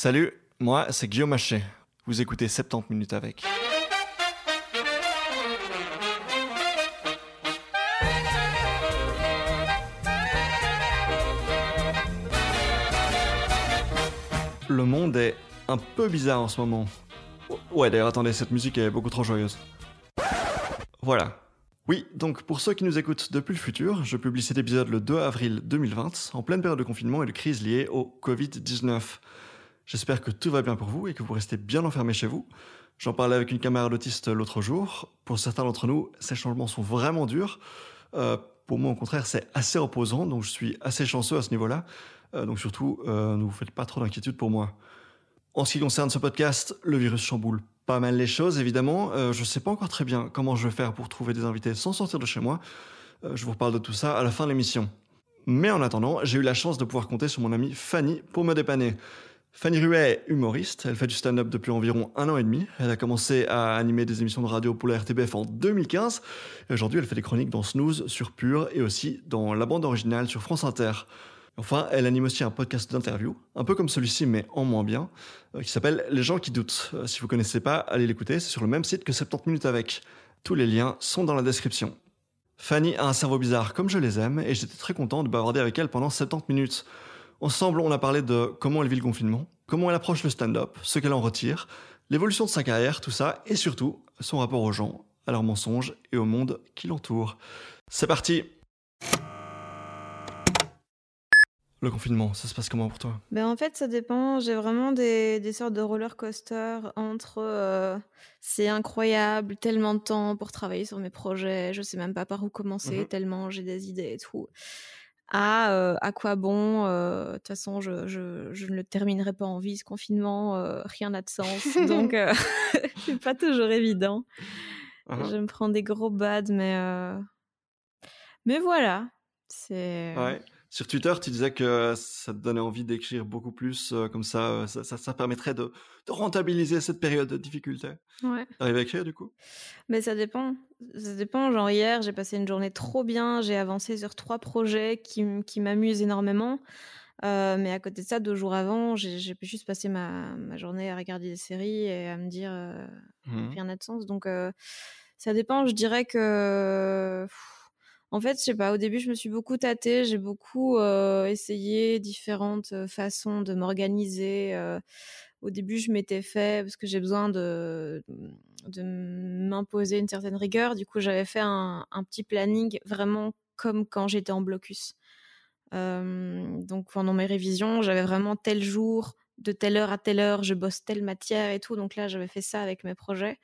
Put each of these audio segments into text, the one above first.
Salut, moi c'est Guillaume Haché. Vous écoutez 70 minutes avec. Le monde est un peu bizarre en ce moment. Ouais, d'ailleurs, attendez, cette musique est beaucoup trop joyeuse. Voilà. Oui, donc pour ceux qui nous écoutent depuis le futur, je publie cet épisode le 2 avril 2020, en pleine période de confinement et de crise liée au Covid-19. J'espère que tout va bien pour vous et que vous restez bien enfermés chez vous. J'en parlais avec une camarade autiste l'autre jour. Pour certains d'entre nous, ces changements sont vraiment durs. Euh, pour moi, au contraire, c'est assez reposant, donc je suis assez chanceux à ce niveau-là. Euh, donc surtout, euh, ne vous faites pas trop d'inquiétude pour moi. En ce qui concerne ce podcast, le virus chamboule pas mal les choses, évidemment. Je ne sais pas encore très bien comment je vais faire pour trouver des invités sans sortir de chez moi. Je vous reparle de tout ça à la fin de l'émission. Mais en attendant, j'ai eu la chance de pouvoir compter sur mon amie Fanny pour me dépanner. Fanny Ruet est humoriste, elle fait du stand-up depuis environ un an et demi. Elle a commencé à animer des émissions de radio pour la RTBF en 2015. Aujourd'hui, elle fait des chroniques dans Snooze sur Pure et aussi dans la bande originale sur France Inter. Enfin, elle anime aussi un podcast d'interview, un peu comme celui-ci, mais en moins bien, euh, qui s'appelle Les gens qui doutent. Euh, si vous connaissez pas, allez l'écouter, c'est sur le même site que 70 minutes avec. Tous les liens sont dans la description. Fanny a un cerveau bizarre comme je les aime, et j'étais très content de bavarder avec elle pendant 70 minutes. Ensemble, on a parlé de comment elle vit le confinement, comment elle approche le stand-up, ce qu'elle en retire, l'évolution de sa carrière, tout ça, et surtout son rapport aux gens, à leurs mensonges et au monde qui l'entoure. C'est parti le confinement, ça se passe comment pour toi? Ben En fait, ça dépend. J'ai vraiment des, des, sortes de roller coaster entre euh, c'est incroyable, tellement de temps pour travailler sur mes projets, je sais même pas par où commencer, mmh tellement j'ai des idées et tout. À, euh, à quoi bon euh, De toute façon, je, je, je, ne le terminerai pas en vie, ce confinement, rien n'a de sens. donc, c'est pas toujours évident. Mmh je me prends des gros bads, mais, mais voilà. C'est. Ouais. Sur Twitter, tu disais que ça te donnait envie d'écrire beaucoup plus, euh, comme ça, euh, ça, ça, permettrait de, de, rentabiliser cette période de difficulté. Ouais. T'arrives à écrire du coup? Mais ça dépend. Ça dépend. Genre hier, j'ai passé une journée trop bien. J'ai avancé sur trois projets qui, qui m'amusent énormément. Euh, mais à côté de ça, deux jours avant, j'ai pu juste passer ma, ma, journée à regarder des séries et à me dire mmh. rien n'a de sens. Donc ça dépend. Je dirais que. En fait, je sais pas, au début, je me suis beaucoup tâtée, j'ai beaucoup euh, essayé différentes euh, façons de m'organiser. Euh. au début, je m'étais fait, parce que j'ai besoin de, de m'imposer une certaine rigueur, du coup, j'avais fait un, petit planning vraiment comme quand j'étais en blocus. donc, pendant mes révisions, j'avais vraiment tel jour, de telle heure à telle heure, je bosse telle matière et tout. Donc là, j'avais fait ça avec mes projets.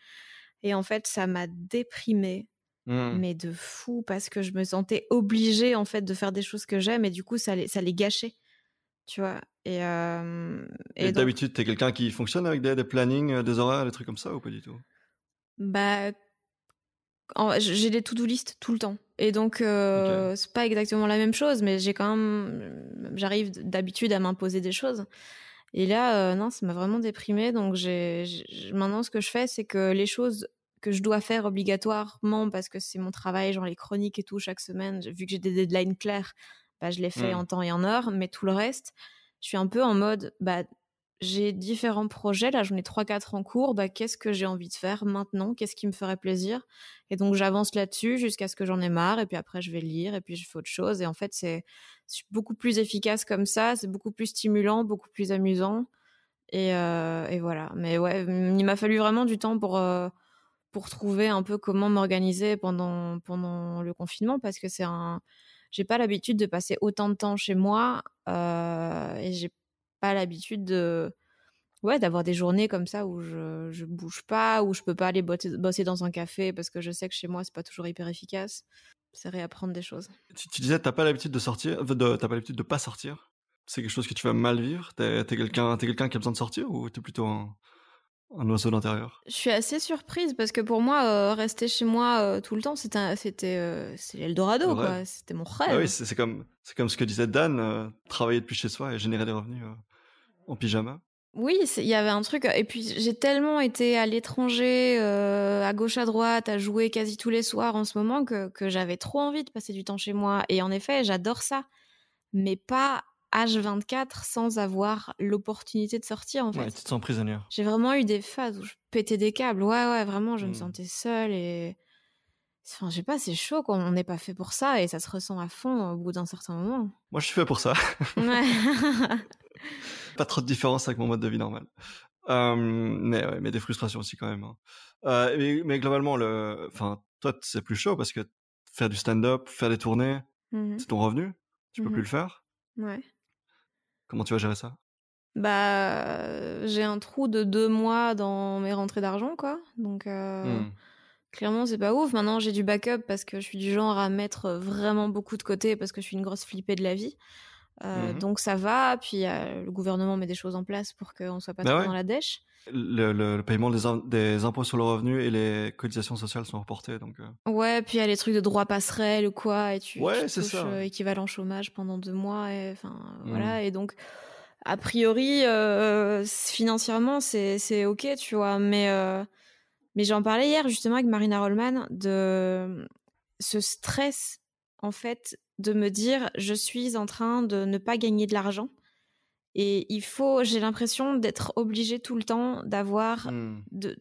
Et en fait, ça m'a déprimée Mmh. mais de fou parce que je me sentais obligée en fait de faire des choses que j'aime et du coup ça les, ça les gâchait tu vois? Et, et, d'habitude t'es quelqu'un qui fonctionne avec des, des plannings des horaires des trucs comme ça ou pas du tout? Bah j'ai des to-do list tout le temps et donc c'est pas exactement la même chose mais j'ai quand même j'arrive d'habitude à m'imposer des choses et là non ça m'a vraiment déprimée donc j'ai maintenant ce que je fais c'est que les choses que je dois faire obligatoirement parce que c'est mon travail, genre les chroniques et tout chaque semaine, vu que j'ai des deadlines clairs, bah, je les fais mmh. en temps et en heure, mais tout le reste, je suis un peu en mode, bah, j'ai différents projets, là j'en ai 3-4 en cours, bah, qu'est-ce que j'ai envie de faire maintenant, qu'est-ce qui me ferait plaisir, et donc j'avance là-dessus jusqu'à ce que j'en ai marre, et puis après je vais lire, et puis je fais autre chose, et en fait c'est beaucoup plus efficace comme ça, c'est beaucoup plus stimulant, beaucoup plus amusant, et, euh, et voilà. Mais ouais, il m'a fallu vraiment du temps pour... Euh, pour trouver un peu comment m'organiser pendant, pendant le confinement parce que c'est un. J'ai pas l'habitude de passer autant de temps chez moi euh, et j'ai pas l'habitude de. Ouais, d'avoir des journées comme ça où je, je bouge pas, où je peux pas aller bosser dans un café parce que je sais que chez moi c'est pas toujours hyper efficace. C'est réapprendre des choses. Tu, tu disais t'as pas l'habitude de sortir, de, t'as pas l'habitude de pas sortir. C'est quelque chose que tu vas mal vivre. T'es, es quelqu'un, t'es quelqu'un qui a besoin de sortir ou t'es plutôt un, un oiseau d'intérieur Je suis assez surprise parce que pour moi, euh, rester chez moi euh, tout le temps, c'était c'était euh, c'est l'Eldorado quoi. C'était mon rêve. Ah oui, c'est comme c'est comme ce que disait Dan, travailler depuis chez soi et générer des revenus en pyjama. Oui, il y avait un truc. Et puis j'ai tellement été à l'étranger, à gauche à droite, à jouer quasi tous les soirs en ce moment que, que j'avais trop envie de passer du temps chez moi. Et en effet, j'adore ça, mais pas H24 sans avoir l'opportunité de sortir en fait. Ouais, tu te sens prisonnière. J'ai vraiment eu des phases où je pétais des câbles. Ouais, ouais, vraiment, je me Hmm. sentais seule et. Enfin, je sais pas, c'est chaud quoi. On n'est pas fait pour ça et ça se ressent à fond au bout d'un certain moment. Moi, je suis fait pour ça. Ouais. Pas trop de différence avec mon mode de vie normal. Euh, mais, ouais, mais des frustrations aussi quand même. hein. Euh, mais, mais globalement, le, enfin, toi, c'est plus chaud parce que faire du stand-up, faire des tournées, Mhm. c'est ton revenu. Tu peux Mhm. plus le faire. Ouais. Comment tu vas gérer ça? Bah, j'ai un trou de deux mois dans mes rentrées d'argent, quoi. Donc, euh, clairement, c'est pas ouf. Maintenant, j'ai du backup parce que je suis du genre à mettre vraiment beaucoup de côté parce que je suis une grosse flippée de la vie. Euh, Mhm. Donc, ça va. Puis, le gouvernement met des choses en place pour qu'on soit pas Bah trop ouais. dans la dèche. Le, le- le paiement des, im- des impôts sur le revenu et les cotisations sociales sont reportés. Donc, euh, Ouais, puis il y a les trucs de droit passerelle ou quoi, et tu, Ouais, tu touches ça. euh, équivalent chômage pendant deux mois, et enfin Mm. voilà. Et donc, a priori, euh, financièrement, c'est c'est ok, tu vois. Mais mais j'en parlais hier justement avec Marina Rollman de ce stress en fait de me dire je suis en train de ne pas gagner de l'argent et il faut j'ai l'impression d'être obligée tout le temps d'avoir hmm. de-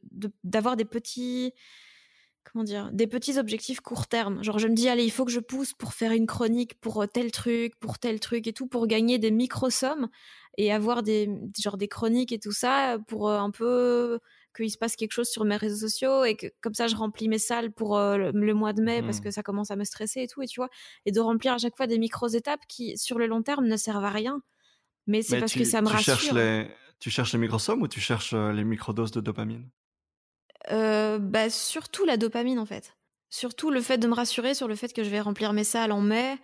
des petits comment dire des petits objectifs court terme genre je me dis allez il faut que je pousse pour faire une chronique pour euh, tel truc pour tel truc et tout pour gagner des micro sommes et avoir des genre des chroniques et tout ça pour euh, un peu qu'il se passe quelque chose sur mes réseaux sociaux et que comme ça je remplis mes salles pour euh, le, le mois de mai parce Mhm. que ça commence à me stresser et tout et tu vois et de remplir à chaque fois des micros étapes qui sur le long terme ne servent à rien mais c'est parce tu, que ça me tu rassure cherches les, tu cherches les microsommes ou tu cherches les microdoses de dopamine? Euh, bah, surtout la dopamine en fait. Surtout le fait de me rassurer sur le fait que je vais remplir mes salles en mai.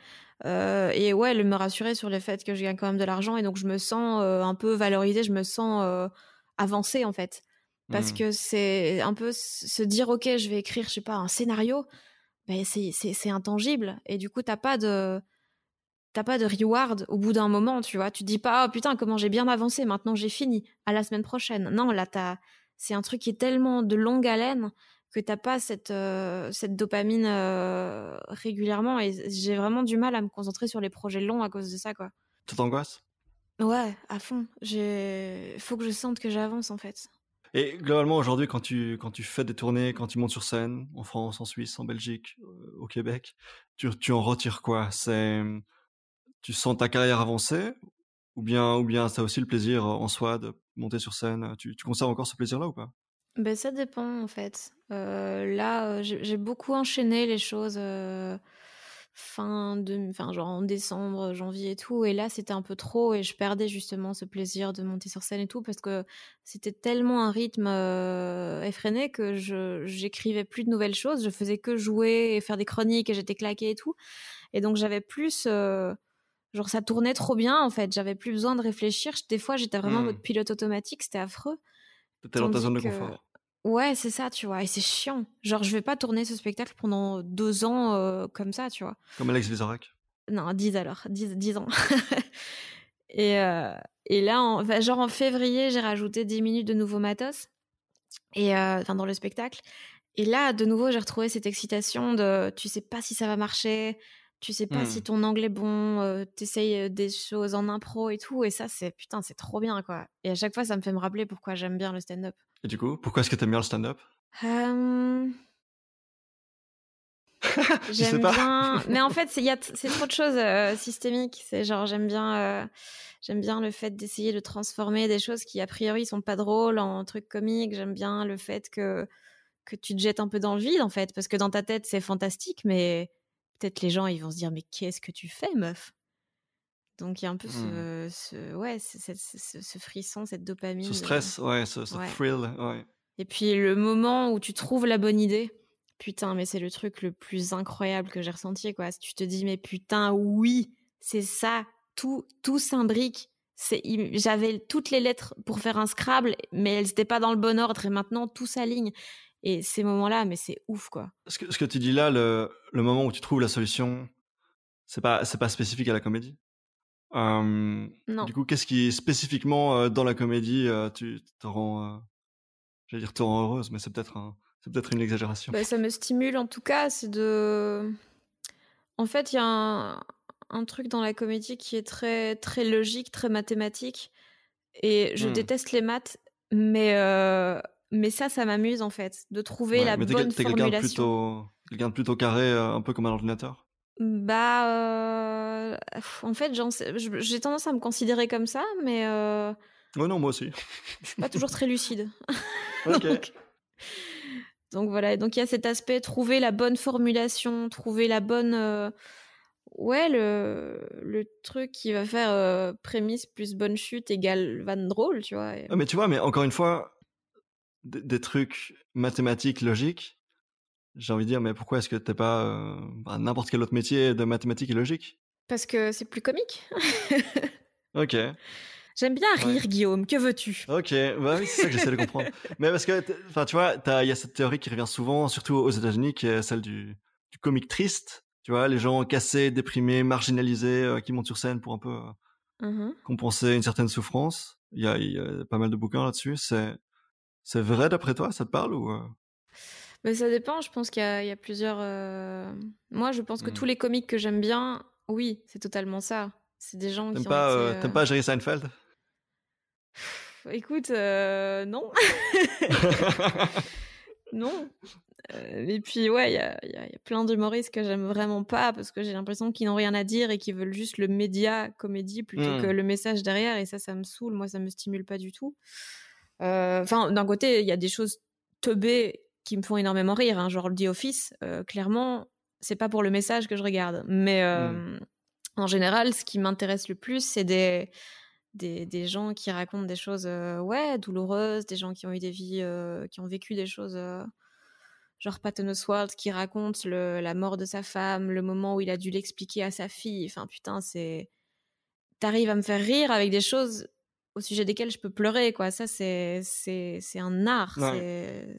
euh, et ouais, le me rassurer sur le fait que je gagne quand même de l'argent et donc je me sens euh, un peu valorisée, je me sens avancée en fait. Parce Hmm. que c'est un peu se dire ok, je vais écrire, je sais pas, un scénario, c'est c'est- c'est intangible. Et du coup, t'as pas de t'as pas de reward au bout d'un moment, tu vois. Tu dis pas, oh putain, comment j'ai bien avancé, maintenant j'ai fini, à la semaine prochaine. Non, là, t'as, c'est un truc qui est tellement de longue haleine que t'as pas cette, euh, cette dopamine euh, régulièrement et j'ai vraiment du mal à me concentrer sur les projets longs à cause de ça, quoi. Ça t'angoisse Ouais, à fond. J'ai, faut que je sente que j'avance, en fait. Et globalement, aujourd'hui, quand tu, quand tu fais des tournées, quand tu montes sur scène, en France, en Suisse, en Belgique, euh, au Québec, tu, tu en retires quoi? C'est Tu sens ta carrière avancer Ou bien, ou bien ça aussi le plaisir en soi de monter sur scène Tu, conserves encore ce plaisir-là ou pas? Ben, ça dépend en fait. Là, j'ai beaucoup enchaîné les choses fin de, enfin genre en décembre, janvier et tout. Et là, c'était un peu trop et je perdais justement ce plaisir de monter sur scène et tout parce que c'était tellement un rythme effréné que je j'écrivais plus de nouvelles choses. Je faisais que jouer et faire des chroniques et j'étais claquée et tout. Et donc j'avais plus genre ça tournait trop bien en fait. J'avais plus besoin de réfléchir. Des fois, j'étais vraiment en Hmm. mode pilote automatique. C'était affreux. T'es dans ta zone de confort. Ouais, c'est ça, tu vois. Et c'est chiant. Genre, je vais pas tourner ce spectacle pendant deux ans euh, comme ça, tu vois. Comme Alex Vizorek. Non, dix alors. Dix, dix ans. et, euh, et là, en, enfin, genre en février, j'ai rajouté 10 minutes de nouveau matos. Et euh, enfin, dans le spectacle. Et là, de nouveau, j'ai retrouvé cette excitation de tu sais pas si ça va marcher, tu sais pas si ton angle est bon, euh, t'essayes des choses en impro et tout. Et ça, c'est putain, c'est trop bien, quoi. Et à chaque fois, ça me fait me rappeler pourquoi j'aime bien le stand-up. Et du coup, pourquoi est-ce que t'aimes bien le stand-up? Euh, Je sais J'aime pas. bien, mais en fait, c'est trop de choses euh, systémiques. C'est genre j'aime bien, j'aime bien le fait d'essayer de transformer des choses qui a priori sont pas drôles en trucs comiques. J'aime bien le fait que que tu te jettes un peu dans le vide en fait, parce que dans ta tête c'est fantastique, mais peut-être les gens ils vont se dire mais qu'est-ce que tu fais meuf? Donc il y a un peu ce, ce ouais ce, ce- ce- frisson, cette dopamine. Ce stress, ouais, ce, Ouais. thrill, ouais. et puis le moment où tu trouves la bonne idée, putain, mais c'est le truc le plus incroyable que j'ai ressenti, quoi. Si tu te dis, mais putain, oui, c'est ça, tout, tout s'imbrique. J'avais toutes les lettres pour faire un Scrabble, mais elles n'étaient pas dans le bon ordre, et maintenant tout s'aligne. Et ces moments-là, mais c'est ouf, quoi. Ce que, ce que tu dis là, le, le moment où tu trouves la solution, c'est pas, c'est pas spécifique à la comédie? Euh, Non. Du coup, qu'est-ce qui spécifiquement euh, dans la comédie euh, tu te rend, j'allais dire te rend heureuse, mais c'est peut-être un, c'est peut-être une exagération. Bah, ça me stimule en tout cas, c'est de. En fait, il y a un, un truc dans la comédie qui est très, très logique, très mathématique. Et je Hmm. déteste les maths, mais, mais ça, ça m'amuse en fait, de trouver Ouais, la bonne formulation. plutôt, quelqu'un de plutôt carré, euh, un peu comme un ordinateur? Bah, euh, en fait, j'ai tendance à me considérer comme ça, mais euh, Ouais, non, moi aussi. je suis pas toujours très lucide. Ok. donc, donc voilà, donc il y a cet aspect, trouver la bonne formulation, trouver la bonne... euh, ouais, le, le truc qui va faire prémisse plus bonne chute égale van drôle, tu vois. et- Ah, mais tu vois, mais encore une fois, des, des trucs mathématiques, logiques, j'ai envie de dire, mais pourquoi est-ce que t'es pas euh, bah, n'importe quel autre métier de mathématiques et logique? Parce que c'est plus comique. Ok, J'aime bien Ouais. rire, Guillaume, que veux-tu? Ok, bah oui, c'est ça que j'essaie de comprendre. mais parce que, enfin, tu vois, il y a cette théorie qui revient souvent, surtout aux États-Unis, qui est celle du, du comique triste. Tu vois, les gens cassés, déprimés, marginalisés, euh, qui montent sur scène pour un peu euh, Mhm. compenser une certaine souffrance. Il y a, il y a pas mal de bouquins là-dessus. C'est, c'est vrai d'après toi, ça te parle ou euh? Mais ça dépend, je pense qu'il y, a- il y a plusieurs... euh, Moi, je pense que Hmm. tous les comiques que j'aime bien, oui, c'est totalement ça. C'est des gens qui pas, ont euh, été... t'aimes pas Jerry Seinfeld? Écoute, euh, non. non. Et puis, ouais, il y y y a plein d'humoristes que j'aime vraiment pas parce que j'ai l'impression qu'ils n'ont rien à dire et qu'ils veulent juste le média comédie plutôt Hmm. que le message derrière. Et ça, ça me saoule. Moi, ça me stimule pas du tout. Euh, Enfin, d'un côté, il y a des choses teubées qui me font énormément rire. hein, genre le The Office, euh, clairement, c'est pas pour le message que je regarde. Mais euh, en général, ce qui m'intéresse le plus, c'est des, des, des gens qui racontent des choses euh, ouais, douloureuses, des gens qui ont eu des vies, euh, qui ont vécu des choses. genre Patton Oswalt qui raconte le- la mort de sa femme, le moment où il a dû l'expliquer à sa fille. Enfin, putain, c'est. T'arrives à me faire rire avec des choses au sujet desquelles je peux pleurer, quoi. Ça, c'est, c'est, c'est un art. Ouais. C'est,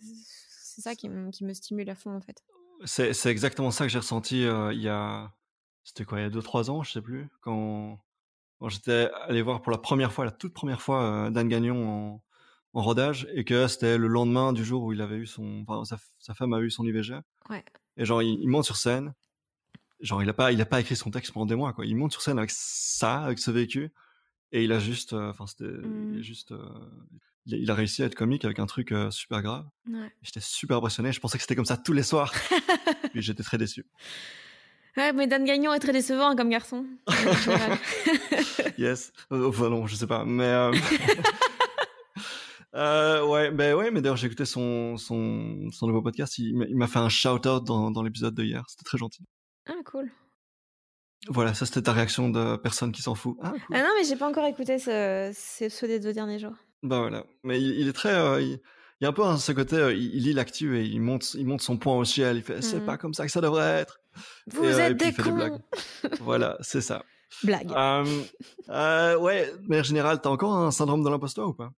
c'est ça qui, me- qui me stimule à fond, en fait. C'est, exactement ça que j'ai ressenti euh, il y a. C'était quoi, il y a 2-3 ans, je sais plus, quand, quand j'étais allé voir pour la première fois, la toute première fois, euh, Dan Gagnon en, en rodage, et que c'était le lendemain du jour où il avait eu son. Enfin, sa, sa femme a eu son IVG. Ouais. Et genre, il, il monte sur scène. Genre, il a pas, il a pas écrit son texte pendant des mois, quoi. Il monte sur scène avec ça, avec ce vécu. Et il a juste, euh, enfin, c'était, Mm. a juste, il, a, réussi à être comique avec un truc euh, super grave. Ouais. J'étais super impressionné. Je pensais que c'était comme ça tous les soirs. Puis j'étais très déçu. Ouais, mais Dan Gagnon est très décevant comme garçon. Yes. Enfin non, je sais pas. Mais euh... euh, ouais, ben ouais. Mais d'ailleurs, j'ai écouté son, son son nouveau podcast. Il, m'a- fait un shout out dans, dans l'épisode de hier. C'était très gentil. ah, cool. Voilà, ça c'était ta réaction de personne qui s'en fout. Ah, cool. Ah non, mais j'ai pas encore écouté ce, ce- ceux des deux derniers jours. Bah voilà. Mais il, il est très. euh, il, il y a un peu hein, ce côté. euh, il, il lit l'actu et il monte, il monte son point au ciel. Il fait. C'est Mhm. pas comme ça que ça devrait être. Vous Et, euh, et êtes il des blagues. voilà, c'est ça. Blague. Euh, ouais, mais en général, t'as encore un syndrome de l'imposteur ou pas?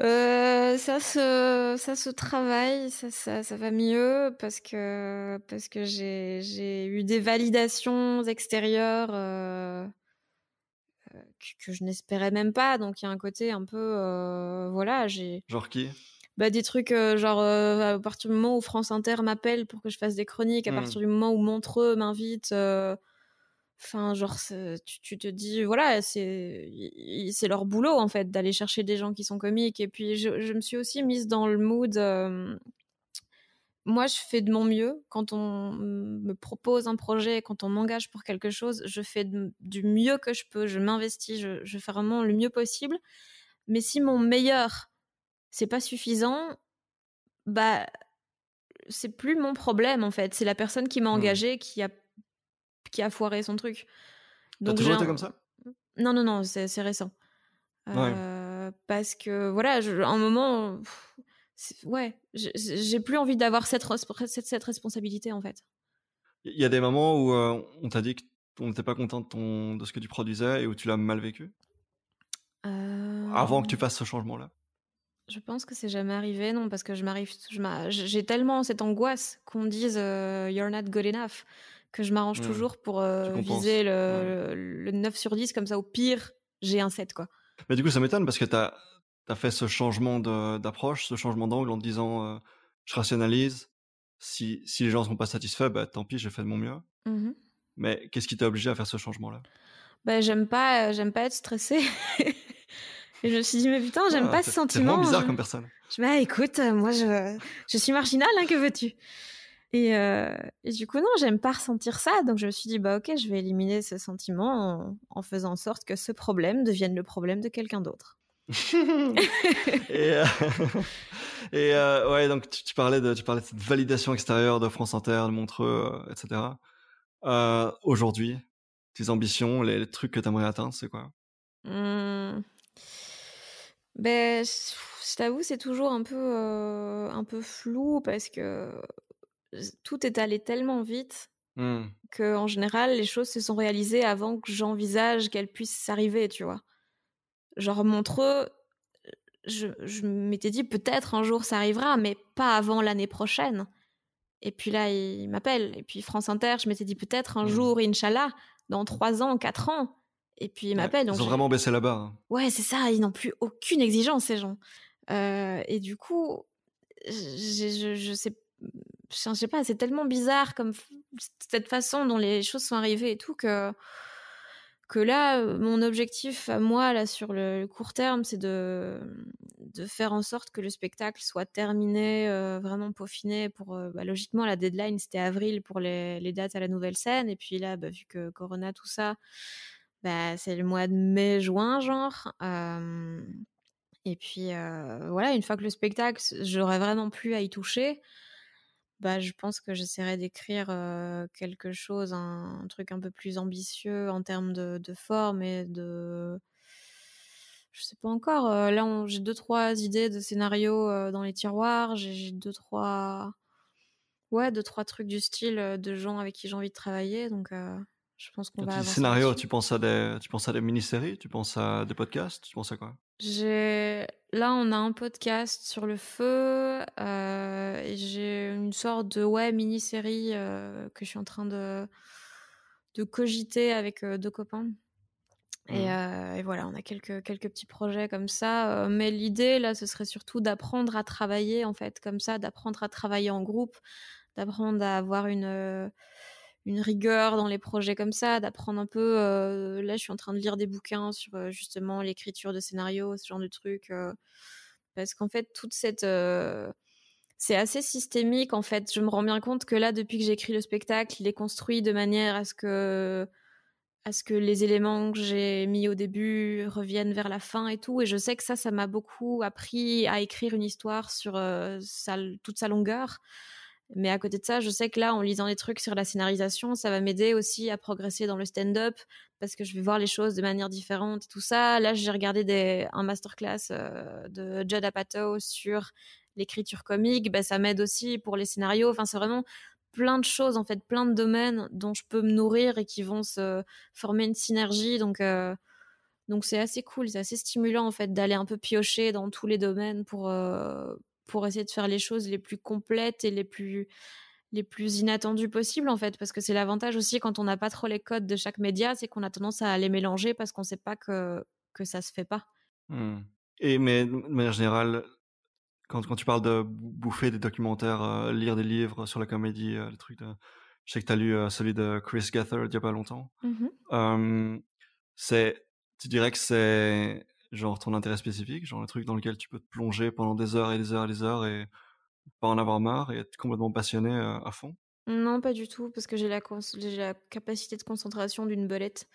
Euh, ça se ça se travaille, ça, ça, ça va mieux parce que parce que j'ai j'ai eu des validations extérieures euh, que, que je n'espérais même pas. Donc il y a un côté un peu euh, voilà j'ai Genre qui? Bah, des trucs euh, genre euh, à partir du moment où France Inter m'appelle pour que je fasse des chroniques, à Hmm. partir du moment où Montreux m'invite. euh, Enfin, genre, tu, tu te dis, voilà, c'est c'est leur boulot, en fait, d'aller chercher des gens qui sont comiques. Et puis, je, je me suis aussi mise dans le mood. Moi, je fais de mon mieux. Quand on me propose un projet, quand on m'engage pour quelque chose, je fais de- du mieux que je peux. Je m'investis, je, je fais vraiment le mieux possible. Mais si mon meilleur, c'est pas suffisant, bah, c'est plus mon problème, en fait. C'est la personne qui m'a Hmm. engagé qui a qui a foiré son truc. T'as Donc, toujours été un- comme ça? Non, non, non, c'est récent. Euh, Parce que, voilà, je, un moment, pff, ouais, j'ai- plus envie d'avoir cette, cette, cette responsabilité, en fait. Il y a des moments où euh, on t'a dit qu'on n'était pas content de, ton, de ce que tu produisais et où tu l'as mal vécu? Euh, avant que tu fasses ce changement-là? Je pense que c'est jamais arrivé, non, parce que je m'arrive, j'ai tellement cette angoisse qu'on me dise euh, you're not good enough que je m'arrange Hmm. toujours pour euh, Tu viser le, le 9 sur 10, comme ça au pire, j'ai un 7, quoi. Mais du coup, ça m'étonne parce que t'as as fait ce changement d'approche, ce changement d'angle en te disant euh, je rationalise. Si, si les gens sont pas satisfaits, bah tant pis, j'ai fait de mon mieux. Mhm. Mais qu'est-ce qui t'a obligé à faire ce changement-là? Ben j'aime pas, j'aime pas être stressée. Et je me suis dit, mais putain, j'aime ah, pas ce sentiment. C'est bizarre comme personne. Je me dis, ah, écoute, moi, je, je suis marginale, hein, que veux-tu? Et, euh, et, du coup, non, j'aime pas ressentir ça. Donc, je me suis dit, bah, ok, je vais éliminer ce sentiment en, faisant en sorte que ce problème devienne le problème de quelqu'un d'autre. et, euh, et euh, ouais, donc tu, parlais de, tu parlais de cette validation extérieure de France Inter, de Montreux, etc. Aujourd'hui, tes ambitions, les, trucs que tu aimerais atteindre, c'est quoi? Mmh. Ben, je t'avoue, c'est toujours un peu, euh, un peu flou parce que tout est allé tellement vite mmh. que en général, les choses se sont réalisées avant que j'envisage qu'elles puissent arriver, tu vois. Genre Montreux, je, je m'étais dit peut-être un jour ça arrivera, mais pas avant l'année prochaine. Et puis là, il m'appelle. Et puis France Inter, je m'étais dit peut-être un mmh. jour, Inch'Allah, dans trois ans, quatre ans. Et puis ils m'appellent. ils ont vraiment baissé la barre. Hein. Ouais, c'est ça. Ils n'ont plus aucune exigence, ces gens. Euh, et du coup, je, je, sais, je sais pas, c'est tellement bizarre comme cette façon dont les choses sont arrivées et tout que que là, euh, mon objectif à moi, là, sur le court terme, c'est de, faire en sorte que le spectacle soit terminé, euh, vraiment peaufiné. Pour, bah, logiquement, la deadline, c'était avril pour les, dates à la nouvelle scène. Et puis là, bah, vu que Corona, tout ça, bah, c'est le mois de mai-juin, genre. et puis voilà, une fois que le spectacle, j'aurais vraiment plus à y toucher, bah, je pense que j'essaierai d'écrire quelque chose, un, truc un peu plus ambitieux en termes de, forme et de. Je sais pas encore. là, j'ai deux, trois idées de scénarios dans les tiroirs. J'ai deux, trois. Ouais, deux, trois trucs du style de gens avec qui j'ai envie de travailler. Donc. Je pense qu'on va. Scénario, tu penses à des, tu penses à des mini-séries, tu penses à des podcasts, tu penses à quoi? J'ai, là, on a un podcast sur le feu euh, et j'ai une sorte de ouais mini-série euh, que je suis en train de de cogiter avec euh, deux copains. Et, mmh. et, voilà, on a quelques quelques petits projets comme ça. mais l'idée là, ce serait surtout d'apprendre à travailler en fait comme ça, d'apprendre à travailler en groupe, d'apprendre à avoir une une rigueur dans les projets comme ça, d'apprendre un peu. Euh, là, je suis en train de lire des bouquins sur euh, justement l'écriture de scénarios, ce genre de trucs, euh, parce qu'en fait, toute cette c'est assez systémique en fait. Je me rends bien compte que là, depuis que j'écris le spectacle, il est construit de manière à ce que à ce que les éléments que j'ai mis au début reviennent vers la fin et tout. Et je sais que ça, ça m'a beaucoup appris à écrire une histoire sur toute sa longueur. Mais à côté de ça, je sais que là, en lisant des trucs sur la scénarisation, ça va m'aider aussi à progresser dans le stand-up parce que je vais voir les choses de manière différente et tout ça. Là, j'ai regardé un masterclass euh, de Judd Apatow sur l'écriture comique. Bah, ça m'aide aussi pour les scénarios. Enfin, c'est vraiment plein de choses, en fait, plein de domaines dont je peux me nourrir et qui vont se former une synergie. Donc, euh, donc c'est assez cool, c'est assez stimulant, en fait, d'aller un peu piocher dans tous les domaines pour, euh, pour essayer de faire les choses les plus complètes et les plus les plus inattendues possibles en fait parce que c'est l'avantage aussi quand on n'a pas trop les codes de chaque média c'est qu'on a tendance à les mélanger parce qu'on sait pas que que ça se fait pas. Mmh. et mais de manière générale quand, quand tu parles de bouffer des documentaires euh, lire des livres sur la comédie euh, les trucs de... je sais que tu as lu euh, celui de Chris Gather il y a pas longtemps. Mmh c'est tu dirais que c'est genre ton intérêt spécifique, genre le truc dans lequel tu peux te plonger pendant des heures et des heures et des heures et pas en avoir marre et être complètement passionné euh, à fond? Non, pas du tout, parce que j'ai la, la capacité de concentration d'une belette.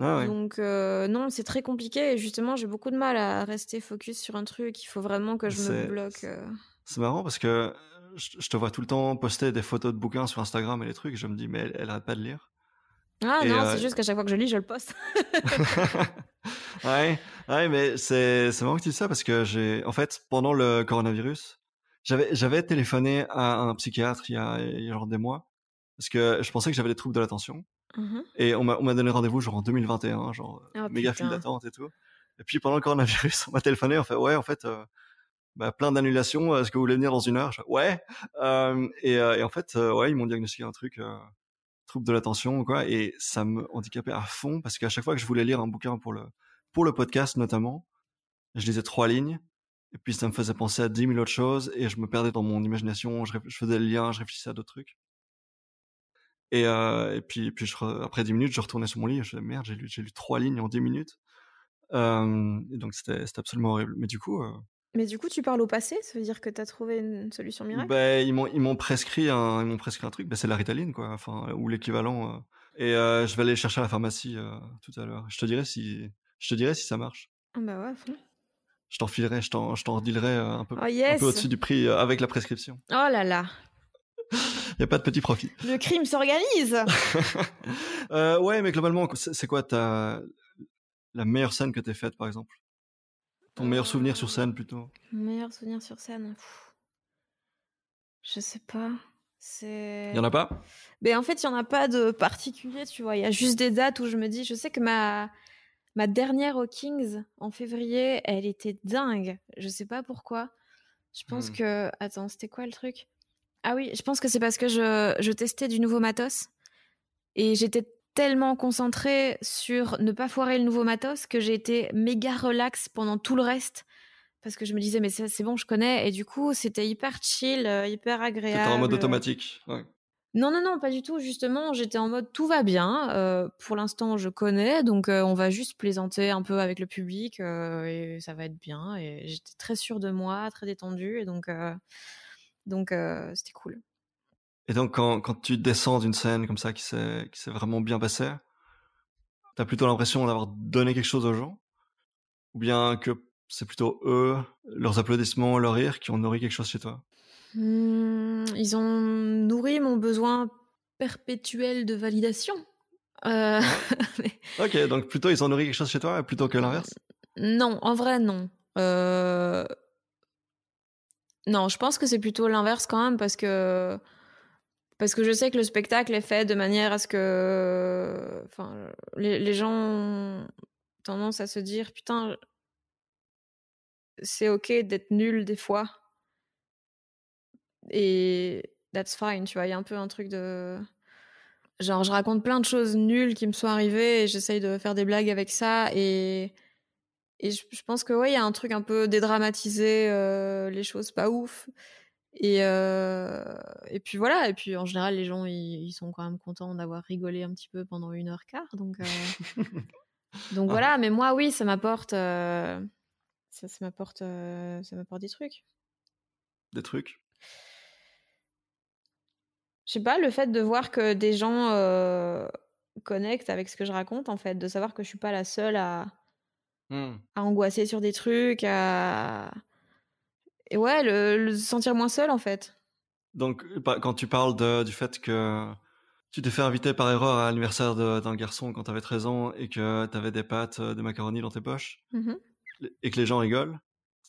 Ah Donc euh, non, c'est très compliqué et justement j'ai beaucoup de mal à rester focus sur un truc. Il faut vraiment que je me bloque. Euh. C'est marrant parce que je te vois tout le temps poster des photos de bouquins sur Instagram et les trucs. Et je me dis mais elle, elle arrête pas de lire. Ah non, c'est juste qu'à chaque fois que je lis, je le poste. ouais, ouais, mais c'est c'est marrant que tu dis ça parce que j'ai en fait pendant le coronavirus, j'avais j'avais téléphoné à un psychiatre il y a, il y a genre des mois parce que je pensais que j'avais des troubles de l'attention mmh et on m'a on m'a donné rendez-vous genre en 2021, genre oh, méga file d'attente et tout. Et puis pendant le coronavirus, on m'a téléphoné, on fait ouais en fait euh, bah, plein d'annulations, est-ce que vous voulez venir dans une heure? Ouais. Euh, et, et, en fait, ouais, ils m'ont diagnostiqué un truc trouble de l'attention quoi et ça me handicapait à fond parce qu'à chaque fois que je voulais lire un bouquin pour le pour le podcast notamment je lisais trois lignes et puis ça me faisait penser à dix mille autres choses et je me perdais dans mon imagination je, faisais le lien je réfléchissais à d'autres trucs Et, et puis, puis après 10 minutes, je retournais sur mon lit. Je me merde, j'ai lu, j'ai lu trois lignes en 10 minutes. et donc c'était absolument horrible. Mais du coup. Mais du coup, tu parles au passé Ça veut dire que tu as trouvé une solution miracle? Ben, Ils m'ont prescrit, un, ils m'ont prescrit un truc. Ben, c'est la ritaline, quoi. Enfin, ou l'équivalent. Et je vais aller chercher à la pharmacie tout à l'heure. Je te dirai si, je te dirai si ça marche. Ah bah ouais, Je t'en filerai, je t'en, je t'en dealerai un peu, oh, un peu au-dessus du prix avec la prescription. Oh là là. Il n'y a pas de petit profit. Le crime s'organise. euh, ouais, mais globalement, c'est quoi ta la meilleure scène que tu faite, par exemple? Ton meilleur souvenir sur scène, plutôt? Mon meilleur souvenir sur scène Je sais pas. Il y en a pas? Mais en fait, il y en a pas de particulier, tu vois. Il y a juste des dates où je me dis, je sais que ma ma dernière au Kings en février, elle était dingue. Je sais pas pourquoi. Je pense hmm. que attends, c'était quoi le truc? Ah oui, je pense que c'est parce que je, je testais du nouveau matos et j'étais tellement concentrée sur ne pas foirer le nouveau matos que j'ai été méga relax pendant tout le reste. Parce que je me disais mais c'est bon je connais. Et du coup c'était hyper chill euh, hyper agréable C'était en mode automatique non non non pas du tout. Justement j'étais en mode tout va bien. Euh, pour l'instant je connais. Donc euh, on va juste plaisanter un peu avec le public et ça va être bien. Et j'étais très sûre de moi très détendue. Et donc donc c'était cool et donc quand, quand tu descends d'une scène comme ça qui s'est qui s'est vraiment bien passée t'as plutôt l'impression d'avoir donné quelque chose aux gens? Ou bien que c'est plutôt eux, leurs applaudissements, leur rire qui ont nourri quelque chose chez toi? Mmh, Ils ont nourri mon besoin perpétuel de validation. Euh, ok, donc plutôt ils ont nourri quelque chose chez toi plutôt que l'inverse? Non, en vrai, non. Euh, non, je pense que c'est plutôt l'inverse quand même parce que parce que je sais que le spectacle est fait de manière à ce que enfin les, gens ont tendance à se dire putain c'est ok d'être nul des fois. Et that's fine, tu vois. Il y a un peu un truc de. Genre, je raconte plein de choses nulles qui me sont arrivées et j'essaye de faire des blagues avec ça. Et, et je, pense que, y a un truc un peu dédramatisé, euh, les choses pas ouf. Et, euh, et puis voilà. Et puis en général, les gens, ils, sont quand même contents d'avoir rigolé un petit peu pendant une heure quart. Donc, euh, donc ah. voilà. Mais moi, oui, ça m'apporte ça, ça m'apporte, euh, ça m'apporte des trucs. Des trucs? Je sais pas, le fait de voir que des gens euh, connectent avec ce que je raconte, en fait, de savoir que je suis pas la seule à, mmh. à angoisser sur des trucs, à et ouais, le, sentir moins seul, en fait. Donc, quand tu parles de, du fait que tu t'es fait inviter par erreur à l'anniversaire d'un garçon quand tu avais 13 ans et que tu avais des pâtes de macaroni dans tes poches, mmh et que les gens rigolent,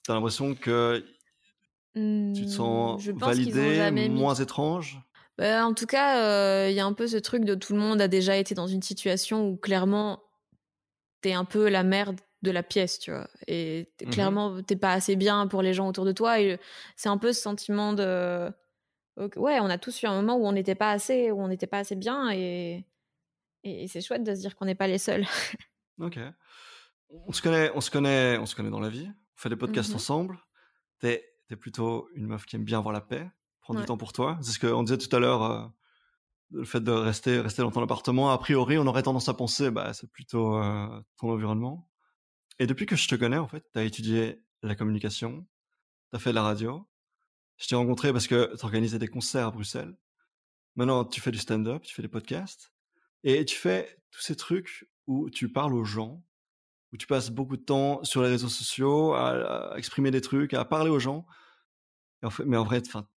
t'as l'impression que tu te mmh, sens validé, moins étrange? Bah, En tout cas, il y a un peu ce truc de tout le monde a déjà été dans une situation où clairement t'es un peu la merde de la pièce, tu vois. Et mmh clairement, t'es pas assez bien pour les gens autour de toi. Et c'est un peu ce sentiment de. Ouais, on a tous eu un moment où on n'était pas assez, où on n'était pas assez bien. Et, et c'est chouette de se dire qu'on n'est pas les seuls. ok on se connaît, on se connaît, on se connaît dans la vie. On fait des podcasts mmh ensemble. T'es es plutôt une meuf qui aime bien avoir la paix, prendre du temps pour toi. C'est ce qu'on disait tout à l'heure. Euh, le fait de rester rester dans ton appartement, a priori, on aurait tendance à penser, bah, c'est plutôt euh, ton environnement. Et depuis que je te connais, en fait, t'as étudié la communication, t'as fait de la radio. Je t'ai rencontré parce que t'organisais des concerts à Bruxelles. Maintenant, tu fais du stand-up, tu fais des podcasts, et tu fais tous ces trucs où tu parles aux gens où tu passes beaucoup de temps sur les réseaux sociaux à, exprimer des trucs, à parler aux gens. En fait, mais en vrai, enfin,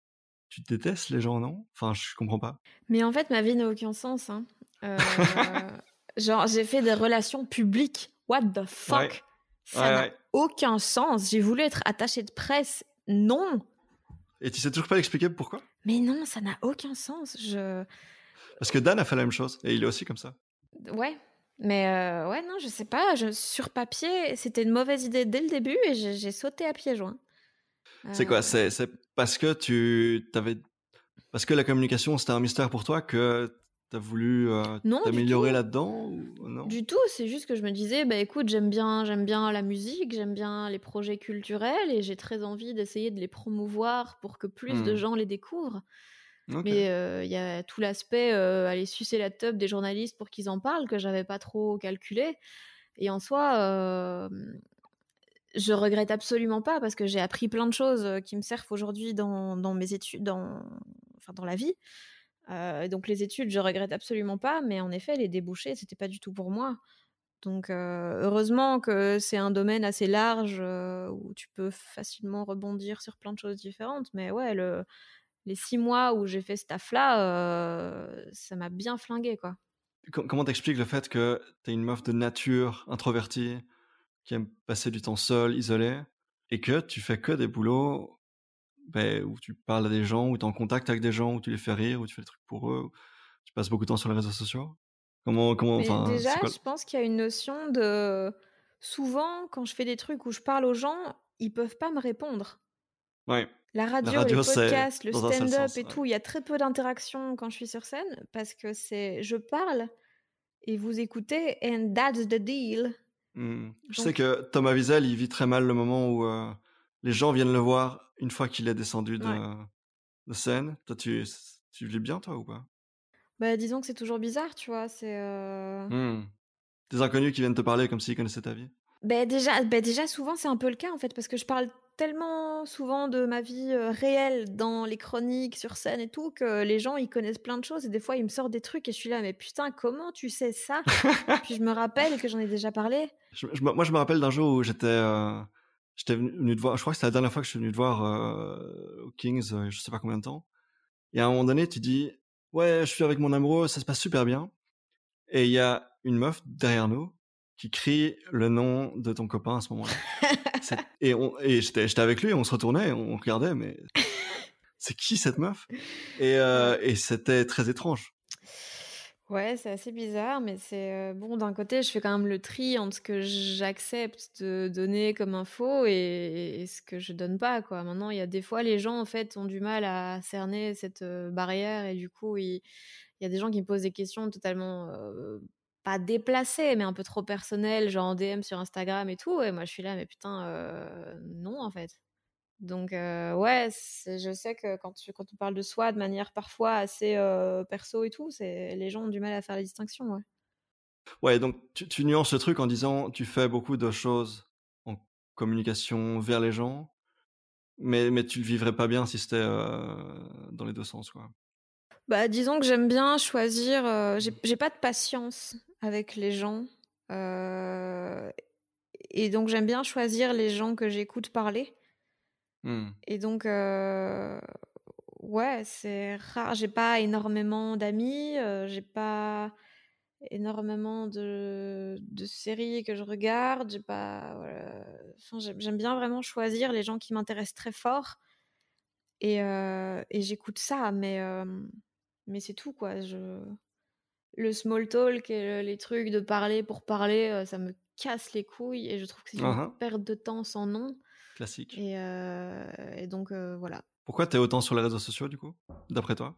tu détestes les gens, non? Enfin, je comprends pas. Mais en fait, ma vie n'a aucun sens. Hein. Euh, genre, j'ai fait des relations publiques. What the fuck? Ça n'a aucun sens. J'ai voulu être attachée de presse. Non. Et tu sais toujours pas expliquer pourquoi? Mais non, ça n'a aucun sens. Je... Parce que Dan a fait la même chose et il est aussi comme ça. Ouais, mais euh, ouais, non, je sais pas. Je, sur papier, c'était une mauvaise idée dès le début et j'ai sauté à pieds joints. C'est quoi? Euh. C'est parce que tu t'avais. Parce que la communication, c'était un mystère pour toi que tu as voulu euh, t'améliorer là-dedans non? Du tout, c'est juste que je me disais, bah écoute, j'aime bien, j'aime bien la musique, j'aime bien les projets culturels et j'ai très envie d'essayer de les promouvoir pour que plus de mmh. gens les découvrent. Mais il y a tout l'aspect aller sucer la tub des journalistes pour qu'ils en parlent que j'avais pas trop calculé. Et en soi, je regrette absolument pas parce que j'ai appris plein de choses qui me servent aujourd'hui dans, dans, mes études, dans, enfin, dans la vie. Donc les études, je regrette absolument pas, mais en effet, les débouchés, c'était pas du tout pour moi. Donc heureusement que c'est un domaine assez large où tu peux facilement rebondir sur plein de choses différentes. Mais ouais, le, les six mois où j'ai fait ce taf-là, ça m'a bien flingué, quoi. Comment t'expliques le fait que t'es une meuf de nature, introvertie, qui aime passer du temps seule, isolée, et que tu fais que des boulots ben, où tu parles à des gens, où tu es en contact avec des gens, où tu les fais rire, où tu fais des trucs pour eux, où tu passes beaucoup de temps sur les réseaux sociaux Comment, comment, enfin, déjà, je pense qu'il y a une notion de. Souvent, quand je fais des trucs où je parle aux gens, ils peuvent pas me répondre. Ouais. La radio, les podcasts, le stand-up et tout, il y a très peu d'interaction quand je suis sur scène parce que c'est je parle et vous écoutez and that's the deal. Mmh. Je sais que Thomas Wiesel, il vit très mal le moment où euh, les gens viennent le voir une fois qu'il est descendu de, de scène. Toi, tu, tu vis bien, toi, ou pas? Bah, disons que c'est toujours bizarre, tu vois. C'est. Euh mmh. Des inconnus qui viennent te parler comme s'ils connaissaient ta vie? Bah déjà, bah déjà, souvent, c'est un peu le cas, en fait, parce que je parle tellement souvent de ma vie réelle dans les chroniques, sur scène et tout, que les gens, ils connaissent plein de choses et des fois, ils me sortent des trucs et je suis là, mais putain, comment tu sais ça? Puis je me rappelle que j'en ai déjà parlé. moi, je me rappelle d'un jour où j'étais j'étais venu te voir, je crois que c'était la dernière fois que je suis venu te voir euh, au Kings, je sais pas combien de temps. Et à un moment donné, tu dis, ouais, je suis avec mon amoureux, ça se passe super bien. Et il y a une meuf derrière nous qui crie le nom de ton copain à ce moment-là. et, et j'étais avec lui, on se retournait, on regardait, mais c'est qui cette meuf? Et, euh, et c'était très étrange. Ouais, c'est assez bizarre, mais c'est euh, bon. D'un côté, je fais quand même le tri entre ce que j'accepte de donner comme info et, ce que je donne pas. Quoi. Maintenant, il y a des fois, les gens en fait ont du mal à cerner cette euh, barrière et du coup, il, y a des gens qui me posent des questions totalement pas déplacé, mais un peu trop personnel, genre en DM sur Instagram et tout. Et moi, je suis là, mais putain, euh, non, en fait. Donc, euh, ouais, je sais que quand, tu, quand on parle de soi de manière parfois assez euh, perso et tout, c'est les gens ont du mal à faire la distinction, ouais. Ouais, donc tu, tu, nuances le truc en disant tu fais beaucoup de choses en communication vers les gens, mais, mais tu le vivrais pas bien si c'était dans les deux sens, quoi. Bah, disons que j'aime bien choisir. j'ai pas de patience avec les gens. et donc j'aime bien choisir les gens que j'écoute parler. Mmh. Et donc, ouais, c'est rare. J'ai pas énormément d'amis, j'ai pas énormément de, de, séries que je regarde. J'ai pas. j'aime bien vraiment choisir les gens qui m'intéressent très fort. Et, et j'écoute ça, mais, mais c'est tout, quoi. Je le small talk et les trucs de parler pour parler, euh, ça me casse les couilles et je trouve que c'est une uh-huh. perte de temps sans nom. Classique. Et, euh, et donc euh, voilà. Pourquoi tu es autant sur les réseaux sociaux du coup, d'après toi?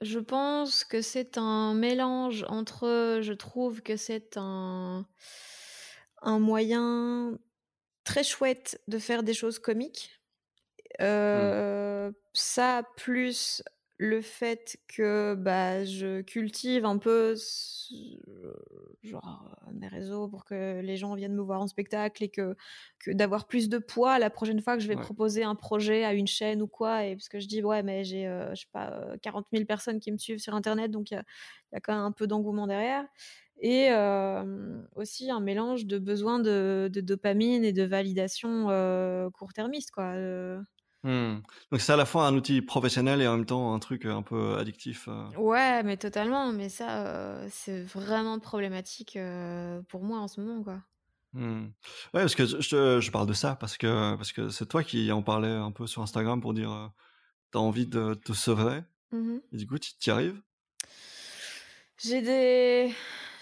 Je pense que c'est un mélange entre, je trouve que c'est un, un moyen très chouette de faire des choses comiques. Mmh. Ça, plus le fait que bah, je cultive un peu genre mes réseaux pour que les gens viennent me voir en spectacle et que, que d'avoir plus de poids la prochaine fois que je vais proposer un projet à une chaîne ou quoi et parce que je dis ouais mais j'ai je sais pas 40 000 personnes qui me suivent sur internet donc il y a, y a, quand même un peu d'engouement derrière. Et aussi un mélange de besoin de, de, dopamine et de validation court-termiste quoi Mmh. Donc c'est à la fois un outil professionnel et en même temps un truc un peu addictif. Euh. Ouais, mais totalement. Mais ça, euh, c'est vraiment problématique euh, pour moi en ce moment, quoi. Mmh. Ouais, parce que je, je, parle de ça parce que parce que c'est toi qui en parlais un peu sur Instagram pour dire t'as envie de te sevrer. Mmh et du coup, tu y arrives? J'ai des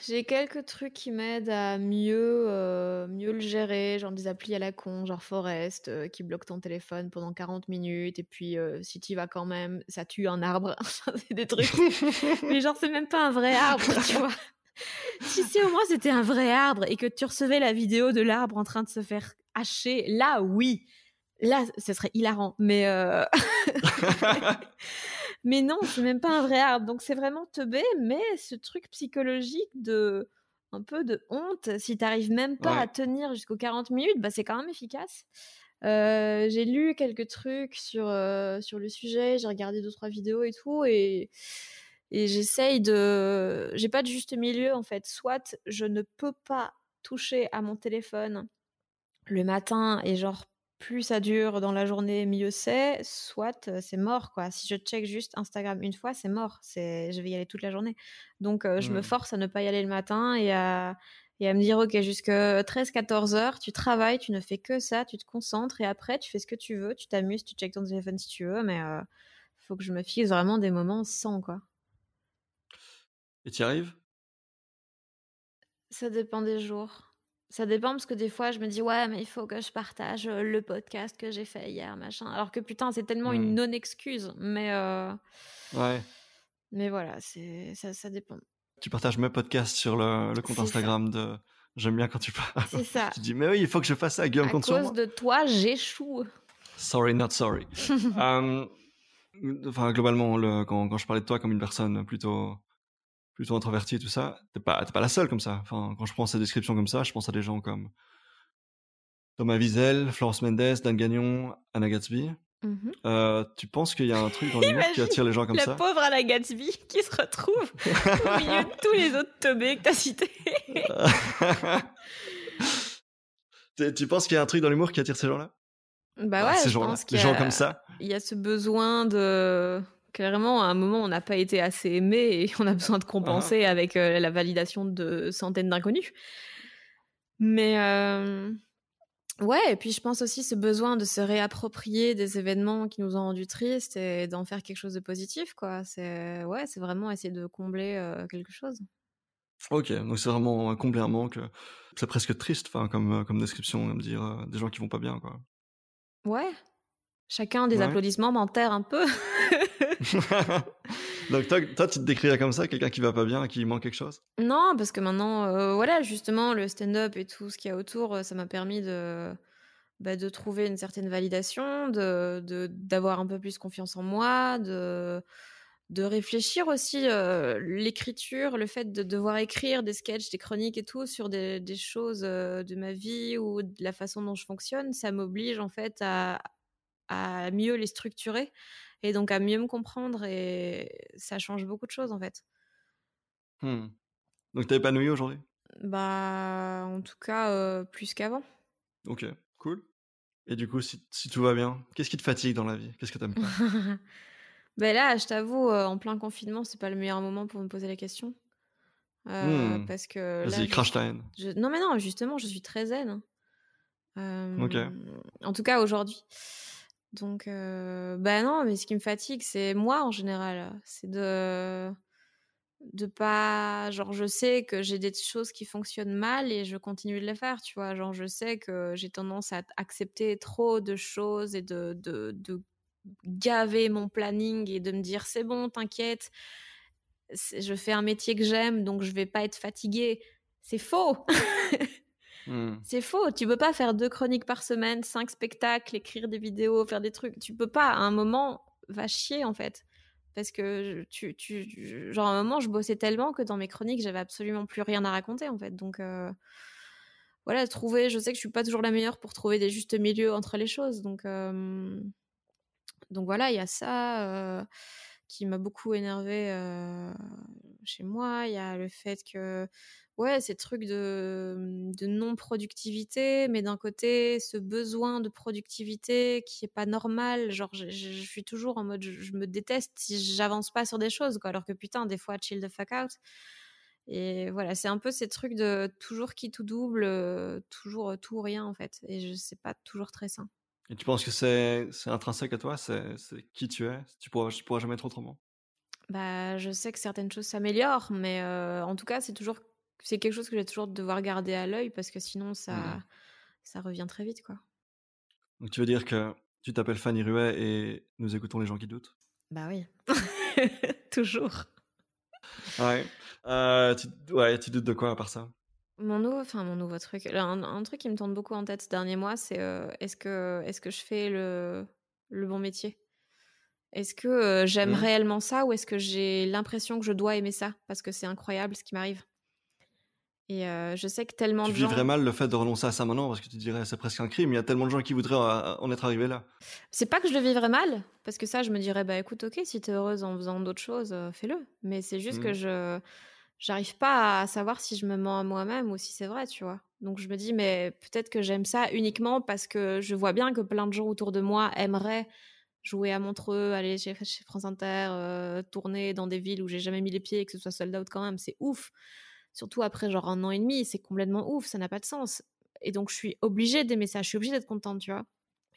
j'ai quelques trucs qui m'aident à mieux, euh, mieux le gérer, genre des applis à la con, genre Forest, euh, qui bloque ton téléphone pendant 40 minutes, et puis euh, si tu y vas quand même, ça tue un arbre. c'est des trucs. Mais genre, c'est même pas un vrai arbre, tu vois. si, si au moins c'était un vrai arbre et que tu recevais la vidéo de l'arbre en train de se faire hacher, là oui. Là, ce serait hilarant, mais euh, mais non, c'est même pas un vrai arbre. Donc c'est vraiment teubé, mais ce truc psychologique de un peu de honte, si t'arrives même pas à tenir jusqu'aux 40 minutes, bah c'est quand même efficace. Euh, j'ai lu quelques trucs sur, euh, sur le sujet, j'ai regardé deux trois vidéos et tout, et, et j'essaye de. J'ai pas de juste milieu en fait. Soit je ne peux pas toucher à mon téléphone le matin et genre plus ça dure dans la journée, mieux c'est. Soit c'est mort, quoi. Si je check juste Instagram une fois, c'est mort. C'est, je vais y aller toute la journée. Donc, je me mmh. force à ne pas y aller le matin et à, et à me dire, OK, jusque 13-14 heures, tu travailles, tu ne fais que ça, tu te concentres et après, tu fais ce que tu veux, tu t'amuses, tu check ton téléphone si tu veux, mais il faut que je me fixe vraiment des moments sans, quoi. Et tu arrives? Ça dépend des jours. Ça dépend parce que des fois, je me dis, ouais, mais il faut que je partage le podcast que j'ai fait hier, machin. Alors que putain, c'est tellement une mmh. non-excuse. Mais. Ouais. Mais voilà, c'est ça, ça dépend. Tu partages mes podcasts sur le, compte Instagram de. J'aime bien quand tu parles. C'est ça. tu dis, mais oui, il faut que je fasse ça, Guillaume, compte sur moi. À cause de toi, j'échoue. Sorry, not sorry. Enfin, globalement, le, quand, quand, je parlais de toi comme une personne plutôt plutôt introverti et tout ça, t'es pas, pas la seule comme ça. Enfin, quand je prends ces descriptions comme ça, je pense à des gens comme Thomas Wiesel, Florence Mendes, Dan Gagnon, Anna Gatsby. Mmh euh, tu penses qu'il y a un truc dans l'humour qui attire les gens comme ça? La pauvre Anna Gatsby qui se retrouve au milieu de tous les autres teubés que t'as cités. tu penses qu'il y a un truc dans l'humour qui attire ces gens-là? Bah ouais, ces je pense gens comme ça. Il y a ce besoin de clairement, à un moment, on n'a pas été assez aimé et on a besoin de compenser ah. avec euh, la validation de centaines d'inconnus. Mais euh, ouais, et puis je pense aussi ce besoin de se réapproprier des événements qui nous ont rendus tristes et d'en faire quelque chose de positif, quoi. C'est ouais, c'est vraiment essayer de combler euh, quelque chose. Ok, donc c'est vraiment combler un manque. C'est presque triste, enfin, comme comme description, me dire des gens qui vont pas bien, quoi. Ouais, Chacun des applaudissements m'enterre un peu. Donc toi, tu te décrirais comme ça, quelqu'un qui va pas bien, qui manque quelque chose? Non, parce que maintenant, euh, voilà, justement, le stand-up et tout ce qu'il y a autour, euh, ça m'a permis de, bah, de trouver une certaine validation, de d'avoir un peu plus confiance en moi, de de réfléchir aussi euh, l'écriture, le fait de devoir écrire des sketchs, des chroniques et tout sur des, des choses de ma vie ou de la façon dont je fonctionne, ça m'oblige en fait à, à mieux les structurer et donc à mieux me comprendre et ça change beaucoup de choses en fait. Mmh. Donc t'es épanoui aujourd'hui? Bah en tout cas plus qu'avant. Ok, cool. Et du coup, si, tout va bien, qu'est-ce qui te fatigue dans la vie? Qu'est-ce que t'aimes pas? Ben là, je t'avoue, en plein confinement, c'est pas le meilleur moment pour me poser la question. Mmh. Parce que. Vas-y, crash ta haine. Non, mais non, justement, je suis très zen. ok. En tout cas, aujourd'hui. Donc, euh, bah non, mais ce qui me fatigue, c'est moi en général. C'est de de pas genre je sais que j'ai des choses qui fonctionnent mal et je continue de les faire tu vois genre je sais que j'ai tendance à accepter trop de choses et de, de, de gaver mon planning et de me dire c'est bon t'inquiète je fais un métier que j'aime donc je vais pas être fatiguée c'est faux Mmh. C'est faux. Tu peux pas faire deux chroniques par semaine, cinq spectacles, écrire des vidéos, faire des trucs. Tu peux pas. À un moment, va chier en fait. Parce que tu, tu, genre à un moment, je bossais tellement que dans mes chroniques, j'avais absolument plus rien à raconter en fait. Donc euh, voilà, trouver. Je sais que je suis pas toujours la meilleure pour trouver des justes milieux entre les choses. Donc euh, donc voilà, il y a ça. Euh, qui m'a beaucoup énervé chez moi. Il y a le fait que ouais, ces trucs de, mmh, de non-productivité, mais d'un côté, ce besoin de productivité qui est pas normal. Genre, je, suis toujours en mode, je, me déteste si j'avance pas sur des choses, quoi. Alors que putain, des fois, chill the fuck out. Et voilà, c'est un peu ces trucs de toujours qui tout double, euh, toujours euh, tout ou rien, en fait. Et je sais pas toujours très sain. Et tu penses que c'est intrinsèque à toi? C'est qui tu es? Tu pourras, pourras jamais être autrement bah, je sais que certaines choses s'améliorent, mais euh, en tout cas, c'est toujours c'est quelque chose que j'ai toujours devoir garder à l'œil parce que sinon ça, mmh. ça revient très vite quoi. Donc tu veux dire que tu t'appelles Fanny Ruet et nous écoutons les gens qui doutent? Bah oui, toujours. Ouais. Euh, tu, ouais, tu doutes de quoi à part ça? Mon nouveau, enfin mon nouveau truc, un, truc qui me tourne beaucoup en tête ces derniers mois, c'est est-ce que, est que je fais le, le bon métier? Est-ce que j'aime mmh. réellement ça ou est-ce que j'ai l'impression que je dois aimer ça? Parce que c'est incroyable ce qui m'arrive et je sais que tellement tu de gens. Tu vivrais mal le fait de renoncer à ça maintenant parce que tu dirais c'est presque un crime. Il y a tellement de gens qui voudraient en être arrivés là. C'est pas que je le vivrais mal parce que ça, je me dirais bah écoute, ok, si tu es heureuse en faisant d'autres choses, fais-le. Mais c'est juste que mmh. je j'arrive pas à savoir si je me mens à moi-même ou si c'est vrai, tu vois. Donc je me dis mais peut-être que j'aime ça uniquement parce que je vois bien que plein de gens autour de moi aimeraient jouer à Montreux, aller chez, France Inter, tourner dans des villes où j'ai jamais mis les pieds et que ce soit sold out quand même, c'est ouf surtout après genre un an et demi, c'est complètement ouf, ça n'a pas de sens. Et donc je suis obligée d'aimer ça, je suis obligée d'être contente, tu vois.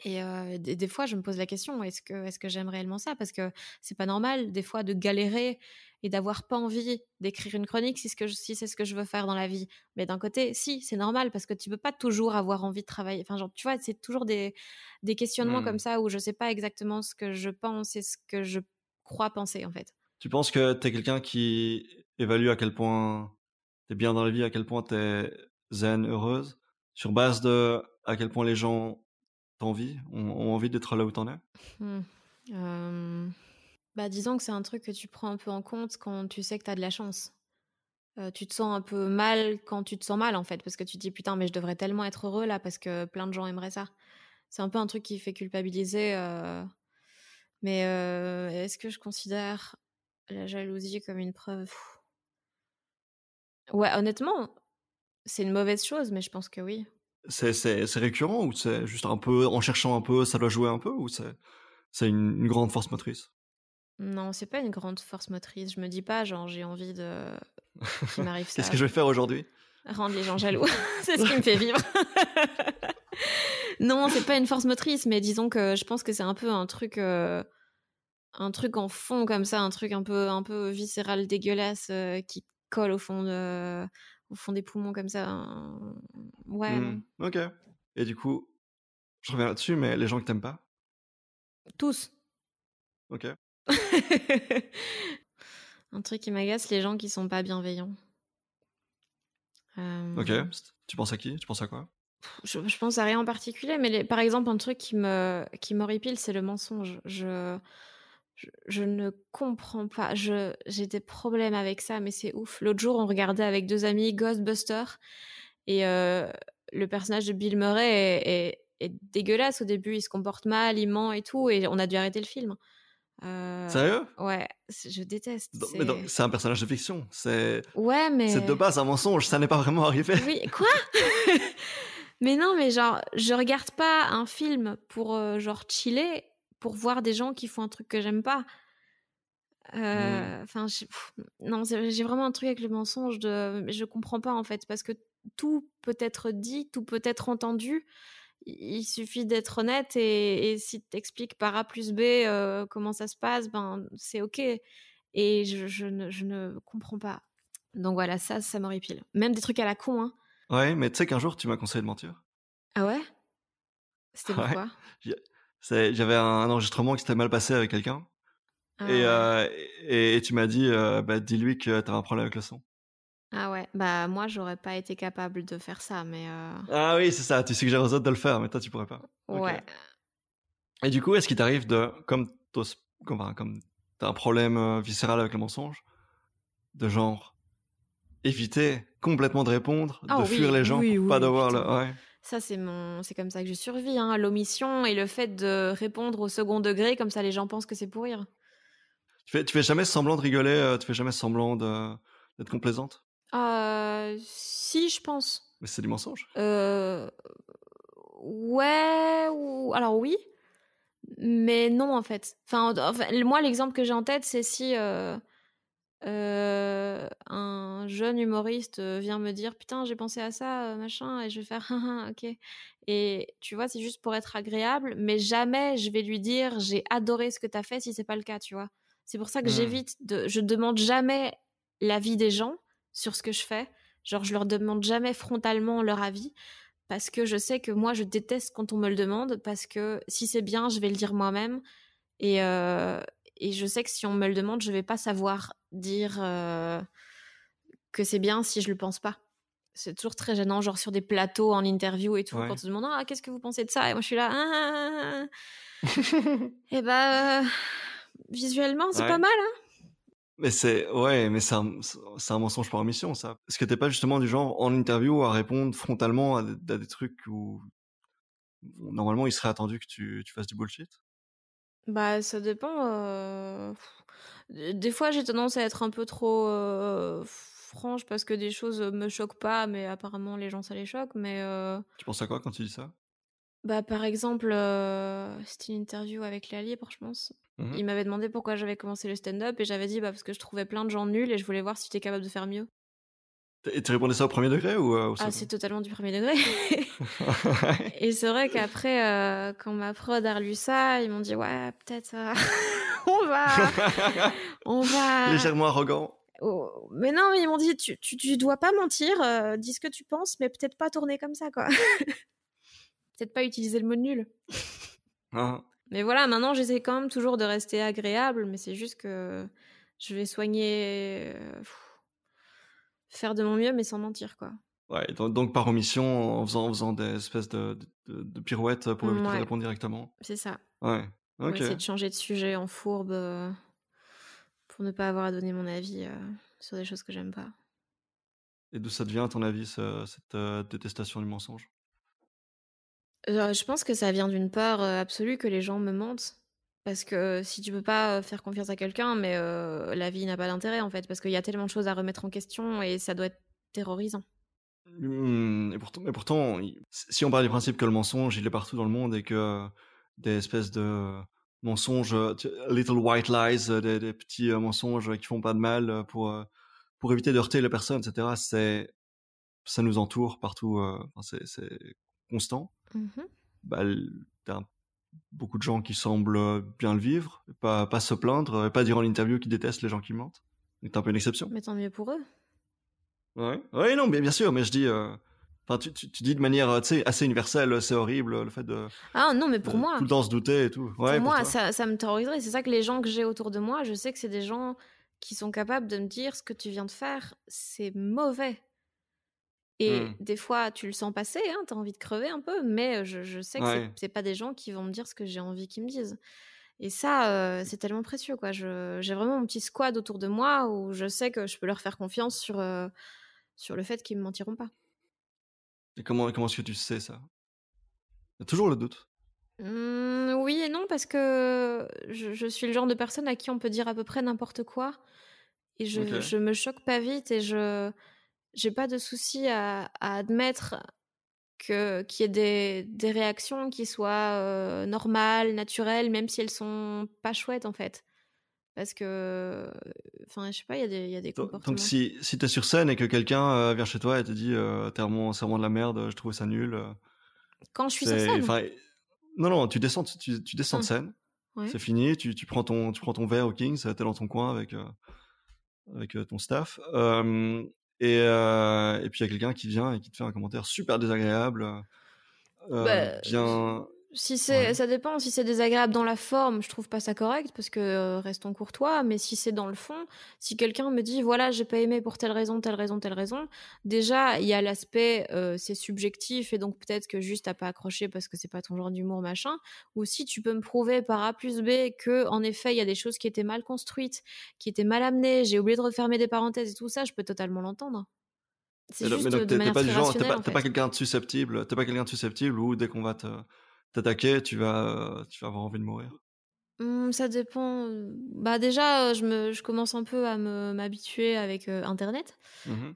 Et des, fois, je me pose la question est-ce que, est-ce que j'aime réellement ça? Parce que c'est pas normal, des fois, de galérer et d'avoir pas envie d'écrire une chronique si, ce si c'est ce que je veux faire dans la vie. Mais d'un côté, si, c'est normal parce que tu peux pas toujours avoir envie de travailler. Enfin, genre, tu vois, c'est toujours des, des questionnements comme mmh. ça où je sais pas exactement ce que je pense et ce que je crois penser, en fait. Tu penses que tu es quelqu'un qui évalue à quel point t'es bien dans la vie, à quel point t'es zen, heureuse, sur base de à quel point les gens t'envient, ont, envie d'être là où t'en es? Mmh. bah, Disons que c'est un truc que tu prends un peu en compte quand tu sais que t'as de la chance. Tu te sens un peu mal quand tu te sens mal en fait, parce que tu te dis putain mais je devrais tellement être heureux là parce que plein de gens aimeraient ça. C'est un peu un truc qui fait culpabiliser. Mais est-ce que je considère la jalousie comme une preuve? Ouais, honnêtement, c'est une mauvaise chose, mais je pense que oui. C'est récurrent ou c'est juste un peu, en cherchant un peu, ça doit jouer un peu ou c'est une, une grande force motrice? Non, c'est pas une grande force motrice. Je me dis pas, genre, j'ai envie de. m'arrive ça. Qu'est-ce que je vais faire aujourd'hui? Rendre les gens jaloux. c'est ce qui me fait vivre. non, c'est pas une force motrice, mais disons que je pense que c'est un peu un truc. Euh, un truc en fond comme ça, un truc un peu, un peu viscéral, dégueulasse, euh, qui colle au fond, de, au fond des poumons comme ça. Ouais. Mmh. Ok. Et du coup, je reviens là-dessus, mais les gens que t'aimes pas? Tous. Ok. Un truc qui m'agace, les gens qui sont pas bienveillants. Ok. Tu penses à qui? Tu penses à quoi? Je, je, pense à rien en particulier, mais par exemple, un truc qui me qui m'horripile, c'est le mensonge. Je je, ne comprends pas. Je, j'ai des problèmes avec ça, mais c'est ouf. L'autre jour, on regardait avec deux amis Ghostbusters et euh, le personnage de Bill Murray est, dégueulasse au début. Il se comporte mal, il ment et tout, et on a dû arrêter le film. Euh, Sérieux? Ouais, je déteste. c'est un personnage de fiction. C'est ouais, mais c'est de base un mensonge. Ça n'est pas vraiment arrivé. Oui, quoi? Mais non, mais genre, je regarde pas un film pour euh, genre chiller pour voir des gens qui font un truc que j'aime pas. Mmh. Euh, enfin, non, j'ai vraiment un truc avec le mensonge de, je comprends pas en fait, parce que tout peut être dit, tout peut être entendu. Il suffit d'être honnête et, si tu expliques par A plus B euh, comment ça se passe, ben c'est ok. Et je, ne, je, ne, comprends pas. Donc voilà, ça, ça m'horripile. Même des trucs à la con. Hein. Ouais, mais tu sais qu'un jour tu m'as conseillé de mentir. Ah ouais? C'était pourquoi? J'avais un enregistrement qui s'était mal passé avec quelqu'un. Ah euh, et, et, tu m'as dit, euh, bah, dis-lui que t'as un problème avec le son. Ah ouais, bah moi j'aurais pas été capable de faire ça, mais. Euh ah oui, c'est ça, tu suggères aux autres de le faire, mais toi tu pourrais pas. Ouais. Et du coup, est-ce qu'il t'arrive de, comme, comme, comme t'as un problème viscéral avec le mensonge, de genre éviter complètement de répondre, de ah fuir les gens, pas d'avoir le. Ouais. Ça, c'est mon, c'est comme ça que je survis. Hein. L'omission et le fait de répondre au second degré, comme ça les gens pensent que c'est pour rire. Tu fais, tu fais jamais semblant de rigoler, euh, tu fais jamais semblant d'être complaisante? Euh, Si, je pense. Mais c'est du mensonge. Euh, ouais, ou alors oui, mais non en fait. Enfin, moi, l'exemple que j'ai en tête, c'est si euh, euh, un jeune humoriste euh, vient me dire putain j'ai pensé à ça euh, machin et je vais faire ok. Et tu vois c'est juste pour être agréable mais jamais je vais lui dire j'ai adoré ce que t'as fait si c'est pas le cas tu vois. C'est pour ça que mmh. j'évite de je demande jamais l'avis des gens sur ce que je fais. Genre je leur demande jamais frontalement leur avis parce que je sais que moi je déteste quand on me le demande parce que si c'est bien je vais le dire moi-même. Et, et je sais que si on me le demande, je vais pas savoir dire euh, que c'est bien si je le pense pas. c'est toujours très gênant, genre sur des plateaux en interview et tout, quand on te demande ah, qu'est-ce que vous pensez de ça? Et moi je suis là, ah, ah, ah, et bah visuellement c'est pas mal. Hein mais c'est ouais, mais c'est un, un, mensonge par mission ça. Est-ce que t'es pas justement du genre en interview à répondre frontalement à des, trucs où normalement il serait attendu que tu, tu fasses du bullshit? Bah ça dépend. Euh, des fois j'ai tendance à être un peu trop euh, franche parce que des choses me choquent pas, mais apparemment les gens ça les choque. Mais euh, tu penses à quoi quand tu dis ça? Bah par exemple, euh, c'était une interview avec Léa Libre, je pense. Il m'avait demandé pourquoi j'avais commencé le stand-up et j'avais dit bah parce que je trouvais plein de gens nuls et je voulais voir si j'étais capable de faire mieux. Et tu répondais ça au premier degré ou euh, au Ah, c'est totalement du premier degré. et c'est vrai qu'après, quand ma prod a relu ça, ils m'ont dit ouais, peut-être on va, on va. Légèrement arrogant. Oh, mais non, ils m'ont dit tu, tu, dois pas mentir, euh, dis ce que tu penses, mais peut-être pas tourner comme ça, quoi. peut-être pas utiliser le mot nul. Ah. Mais voilà, maintenant j'essaie quand même toujours de rester agréable, mais c'est juste que je vais soigner, euh, faire de mon mieux, mais sans mentir, quoi. Ouais, donc, par omission, en faisant, en faisant des espèces de, de, pirouettes pour éviter de répondre directement. C'est ça. Ouais. Ok. essayer de changer de sujet en fourbe. Euh, pour ne pas avoir à donner mon avis euh, sur des choses que j'aime pas. Et d'où ça devient, à ton avis, cette euh, détestation du mensonge? Je pense que ça vient d'une peur absolue que les gens me mentent. Parce que si tu peux pas faire confiance à quelqu'un, mais la vie n'a pas d'intérêt en fait, parce qu'il y a tellement de choses à remettre en question et ça doit être terrorisant. Mmh, et pourtant, mais pourtant, si on parle du principe que le mensonge, il est partout dans le monde et que des espèces de mensonges, euh, little white lies, euh, des, petits euh, mensonges qui font pas de mal pour pour éviter de heurter les personnes, etc. C'est ça nous entoure partout, c'est constant. Mmh bah, t'as beaucoup de gens qui semblent bien le vivre, pas pas se plaindre, et pas dire en interview qu'ils détestent les gens qui mentent. C'est un peu une exception. Mais tant mieux pour eux. Ouais, ouais, non, bien, bien sûr, mais je dis, tu, dis de manière assez universelle, c'est horrible le fait de. Ah non, mais pour moi. Tout le temps se douter et tout. Ouais, pour, moi, ça, ça, me terroriserait. C'est ça que les gens que j'ai autour de moi, je sais que c'est des gens qui sont capables de me dire ce que tu viens de faire, c'est mauvais. Et mmh. des fois, tu le sens passer, hein, tu as envie de crever un peu, mais je, je sais que c'est pas des gens qui vont me dire ce que j'ai envie qu'ils me disent. Et ça, euh, c'est tellement précieux. quoi. J'ai vraiment mon petit squad autour de moi où je sais que je peux leur faire confiance sur, euh, sur le fait qu'ils me mentiront pas. Et comment, comment est-ce que tu sais ça? Il y a toujours le doute? Mmh, oui et non, parce que je, suis le genre de personne à qui on peut dire à peu près n'importe quoi. Et je, je me choque pas vite et je j'ai pas de souci à, admettre que qu'il y ait des, des, réactions qui soient euh, normales, naturelles, même si elles sont pas chouettes en fait. Parce que, enfin, je sais pas, il y, a des, y a des comportements. Donc, si, si tu es sur scène et que quelqu'un euh, vient chez toi et te dit euh, T'es vraiment, vraiment de la merde, je trouve ça nul. Quand je suis sur scène Non, non, tu descends, tu, tu descends de ah. scène, c'est fini, tu, tu, prends ton, tu prends ton verre au Kings, t'es dans ton coin avec, avec ton staff. Et, et puis il y a quelqu'un qui vient et qui te fait un commentaire super désagréable. Bah, bien si c'est, ça dépend. Si c'est désagréable dans la forme, je trouve pas ça correct parce que euh, restons courtois. Mais si c'est dans le fond, si quelqu'un me dit voilà j'ai pas aimé pour telle raison, telle raison, telle raison, déjà il y a l'aspect euh, c'est subjectif et donc peut-être que juste t'as pas accroché parce que c'est pas ton genre d'humour machin. Ou si tu peux me prouver par A plus B que en effet il y a des choses qui étaient mal construites, qui étaient mal amenées, j'ai oublié de refermer des parenthèses et tout ça, je peux totalement l'entendre. C'est juste mais donc, t'es, pas du genre, t'es pas, pas quelqu'un de susceptible, t'es pas quelqu'un de susceptible ou dès qu'on va te t'attaquer, tu vas, tu vas avoir envie de mourir? Mmh, Ça dépend. Bah déjà, je, me, je commence un peu à m'habituer avec Internet. Mmh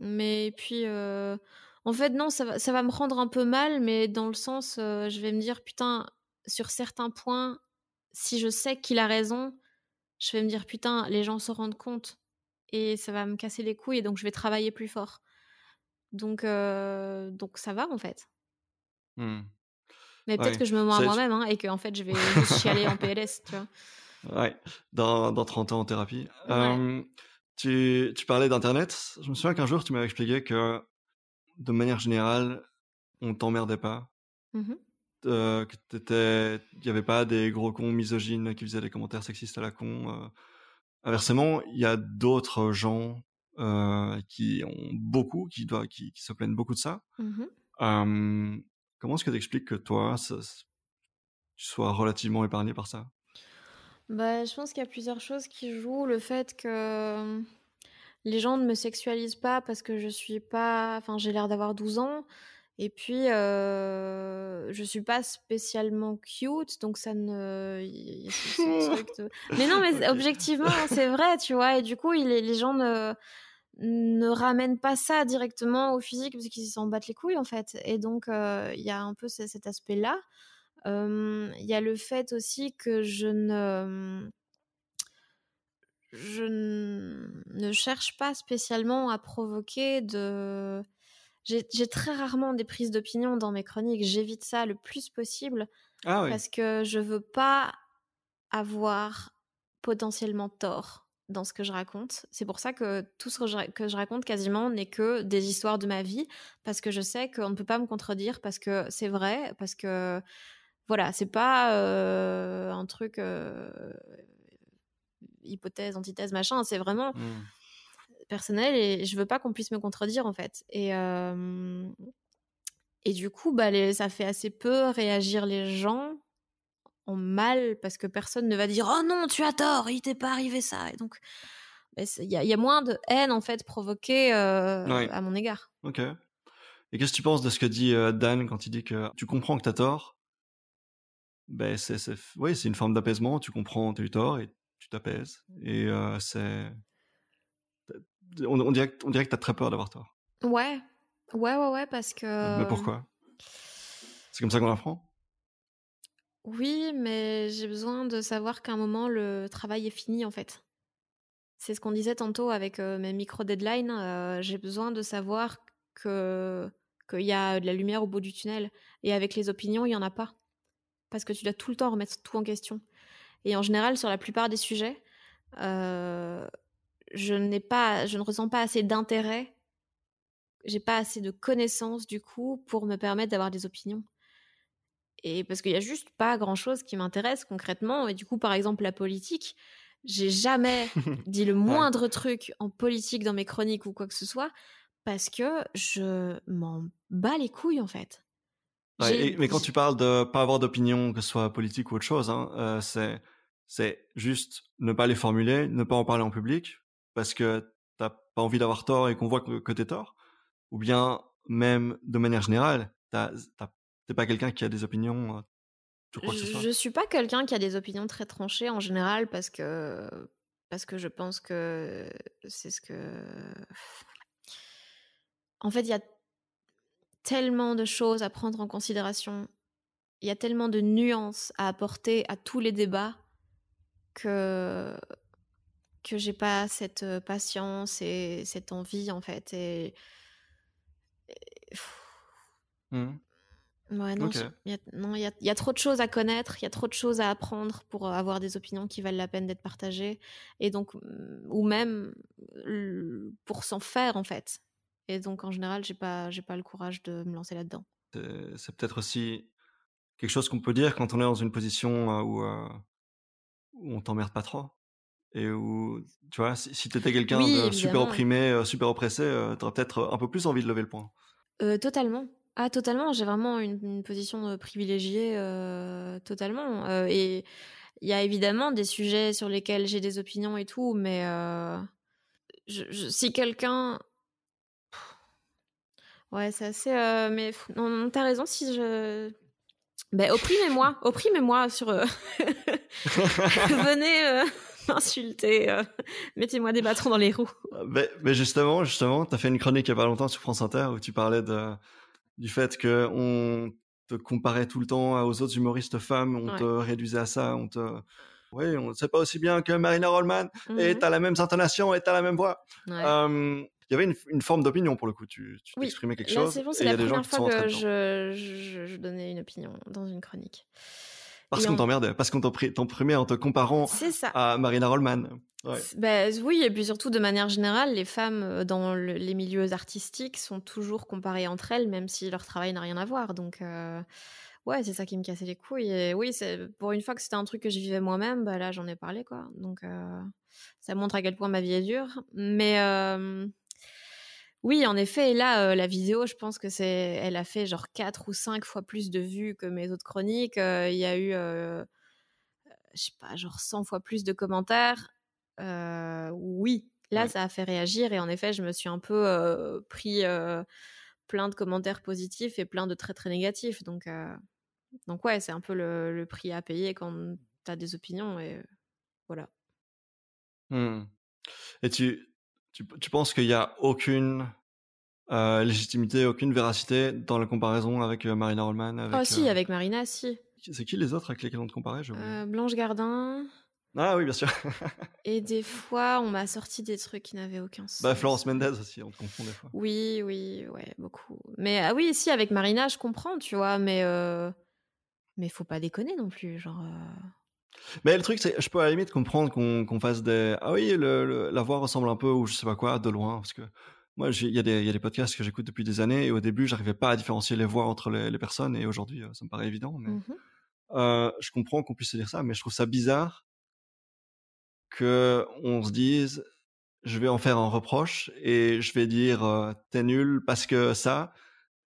mais puis, en fait, non, ça va, ça va me rendre un peu mal, mais dans le sens, je vais me dire, putain, sur certains points, si je sais qu'il a raison, je vais me dire, putain, les gens se rendent compte. Et ça va me casser les couilles, et donc je vais travailler plus fort. Donc, donc ça va, en fait. Mmh. Mais peut-être que je me mens à moi-même hein, et que en fait je vais chialer en PLS, tu vois. Ouais, dans, dans 30 ans en thérapie. tu, tu parlais d'Internet. Je me souviens qu'un jour tu m'avais expliqué que de manière générale, on t'emmerdait pas. Mmh euh, qu'il n'y avait pas des gros cons misogynes qui faisaient des commentaires sexistes à la con. Euh. Inversement, il y a d'autres gens qui ont beaucoup, qui, doivent, qui, se plaignent beaucoup de ça. Mmh comment est-ce que tu expliques que toi, tu sois relativement épargné par ça? Bah, Je pense qu'il y a plusieurs choses qui jouent. Le fait que les gens ne me sexualisent pas parce que je suis pas. Enfin, j'ai l'air d'avoir 12 ans. Et puis, euh, je suis pas spécialement cute, donc ça ne. Mais non, mais objectivement, c'est vrai, tu vois. Et du coup, il les gens ne ne ramènent pas ça directement au physique parce qu'ils s'en battent les couilles en fait. Et donc, il y a un peu cet aspect-là. Il y a le fait aussi que je ne je ne cherche pas spécialement à provoquer de j'ai très rarement des prises d'opinion dans mes chroniques. J'évite ça le plus possible ah parce que je veux pas avoir potentiellement tort dans ce que je raconte. C'est pour ça que tout ce que je, raconte quasiment n'est que des histoires de ma vie parce que je sais qu'on ne peut pas me contredire parce que c'est vrai, parce que voilà, c'est pas euh, un truc euh, hypothèse, antithèse, machin. C'est vraiment. Mmh personnel et je veux pas qu'on puisse me contredire en fait. Et, et du coup, bah, ça fait assez peu réagir les gens en mal parce que personne ne va dire oh non tu as tort il t'est pas arrivé ça et donc bah, il y, y, a moins de haine en fait provoquée à mon égard. Ok. Et qu'est-ce que tu penses de ce que dit Dan quand il dit que tu comprends que tu as tort? Ben c'est oui c'est une forme d'apaisement tu comprends tu as eu tort et tu t'apaises et c'est on, dirait, on dirait que tu as très peur d'avoir tort. Ouais. Ouais, ouais, ouais, parce que. Mais pourquoi? C'est comme ça qu'on apprend Oui, mais j'ai besoin de savoir qu'à un moment, le travail est fini, en fait. C'est ce qu'on disait tantôt avec mes micro-deadlines. J'ai besoin de savoir que qu'il y a de la lumière au bout du tunnel. Et avec les opinions, il n'y en a pas. Parce que tu dois tout le temps remettre tout en question. Et en général, sur la plupart des sujets, je n'ai pas, je ne ressens pas assez d'intérêt, j'ai pas assez de connaissances du coup pour me permettre d'avoir des opinions. Et parce qu'il y a juste pas grand chose qui m'intéresse concrètement. Et du coup, par exemple, la politique, j'ai jamais dit le moindre truc en politique dans mes chroniques ou quoi que ce soit parce que je m'en bats les couilles en fait. mais quand tu parles de pas avoir d'opinion, que ce soit politique ou autre chose, hein, euh, c'est c'est juste ne pas les formuler, ne pas en parler en public, parce que t'as pas envie d'avoir tort et qu'on voit que, que t'es tort, ou bien même de manière générale, t'es pas quelqu'un qui a des opinions je, je suis pas quelqu'un qui a des opinions très tranchées en général parce que parce que je pense que c'est ce que en fait il y a tellement de choses à prendre en considération il y a tellement de nuances à apporter à tous les débats que que j'ai pas cette patience et cette envie en fait et, mmh. Ouais non il y, a trop de choses à connaître il y a trop de choses à apprendre pour avoir des opinions qui valent la peine d'être partagées et donc mmh, ou même pour s'en faire en fait et donc en général j'ai pas j'ai pas le courage de me lancer là-dedans c'est peut-être aussi quelque chose qu'on peut dire quand on est dans une position où, où on t'emmerde pas trop et où, tu vois, si, tu étais quelqu'un de super opprimé, euh, super oppressé, euh, tu aurais peut-être euh, un peu plus envie de lever le poing. totalement. Ah, totalement. J'ai vraiment une, position privilégiée, totalement. et il y a évidemment des sujets sur lesquels j'ai des opinions et tout, mais je, si quelqu'un. Ouais, c'est assez. mais non, non t'as raison, si je. Ben, opprimez-moi, opprimez-moi sur. Venez insulter, euh, mettez-moi des bâtons dans les roues. Mais, mais justement, justement, tu as fait une chronique il y a pas longtemps sur France Inter où tu parlais de, du fait que on te comparait tout le temps aux autres humoristes femmes, on te réduisait à ça, on te... Oui, on ne sait pas aussi bien que Marina Rollman, et mhm. tu as la même intonation et tu as la même voix. il y avait une, forme d'opinion pour le coup, tu, tu t'exprimais quelque chose. C'est bon, c'est la première fois que je, je, donnais une opinion dans une chronique. Parce qu'on t'emmerdait, parce qu'on t'opprimait en te comparant à Marina Rollman. Bah, oui, et puis surtout de manière générale, les femmes euh, dans les milieux artistiques sont toujours comparées entre elles, même si leur travail n'a rien à voir. Donc, euh, Ouais, c'est ça qui me cassait les couilles. Et oui, pour une fois que c'était un truc que je vivais moi-même, bah là j'en ai parlé quoi. Donc ça montre à quel point ma vie est dure. Mais oui, en effet, et là la vidéo, je pense que c'est, elle a fait genre 4 ou 5 fois plus de vues que mes autres chroniques. Il y a eu, je sais pas, genre 100 fois plus de commentaires. oui, là ça a fait réagir et en effet, je me suis un peu pris plein de commentaires positifs et plein de très très négatifs. Donc donc ouais, c'est un peu le, prix à payer quand tu as des opinions et voilà. Mmh. Et tu, tu, tu penses qu'il n'y a aucune légitimité, aucune véracité dans la comparaison avec Marina Rollman avec, Oh si, avec Marina, si. C'est qui les autres avec lesquels on te comparait Blanche Gardin. Ah oui, bien sûr. et des fois, on m'a sorti des trucs qui n'avaient aucun sens. Bah, Florence Mendez aussi, on te confond des fois. Oui, oui, ouais, beaucoup. Mais ah oui, si, avec Marina, je comprends, tu vois, mais mais faut pas déconner non plus, genre. Euh. Mais le truc, c'est, je peux à la limite comprendre qu'on fasse des. Ah oui, le, la voix ressemble un peu, ou je sais pas quoi, de loin, parce que moi, il y, a des, y a des podcasts que j'écoute depuis des années, et au début, j'arrivais pas à différencier les voix entre les, les personnes, et aujourd'hui, euh, ça me paraît évident. Mais, mmh euh, je comprends qu'on puisse se dire ça, mais je trouve ça bizarre que on se dise, je vais en faire un reproche, et je vais dire, t'es nul parce que ça,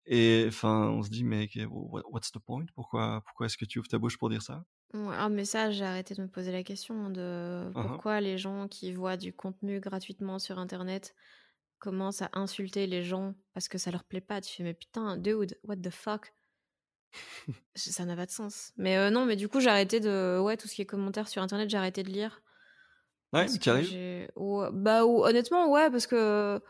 et enfin, on se dit, mais what's the point? Pourquoi, pourquoi est-ce que tu ouvres ta bouche pour dire ça? Ah, mais ça, j'ai arrêté de me poser la question de uh-huh. pourquoi les gens qui voient du contenu gratuitement sur Internet commencent à insulter les gens parce que ça leur plaît pas. Tu fais, mais putain, dude, what the fuck? Ça n'a pas de sens. Mais euh, non, mais du coup, j'ai arrêté de. Ouais, tout ce qui est commentaires sur Internet, j'ai arrêté de lire. Ouais, tu arrives Bah, honnêtement, ouais, parce que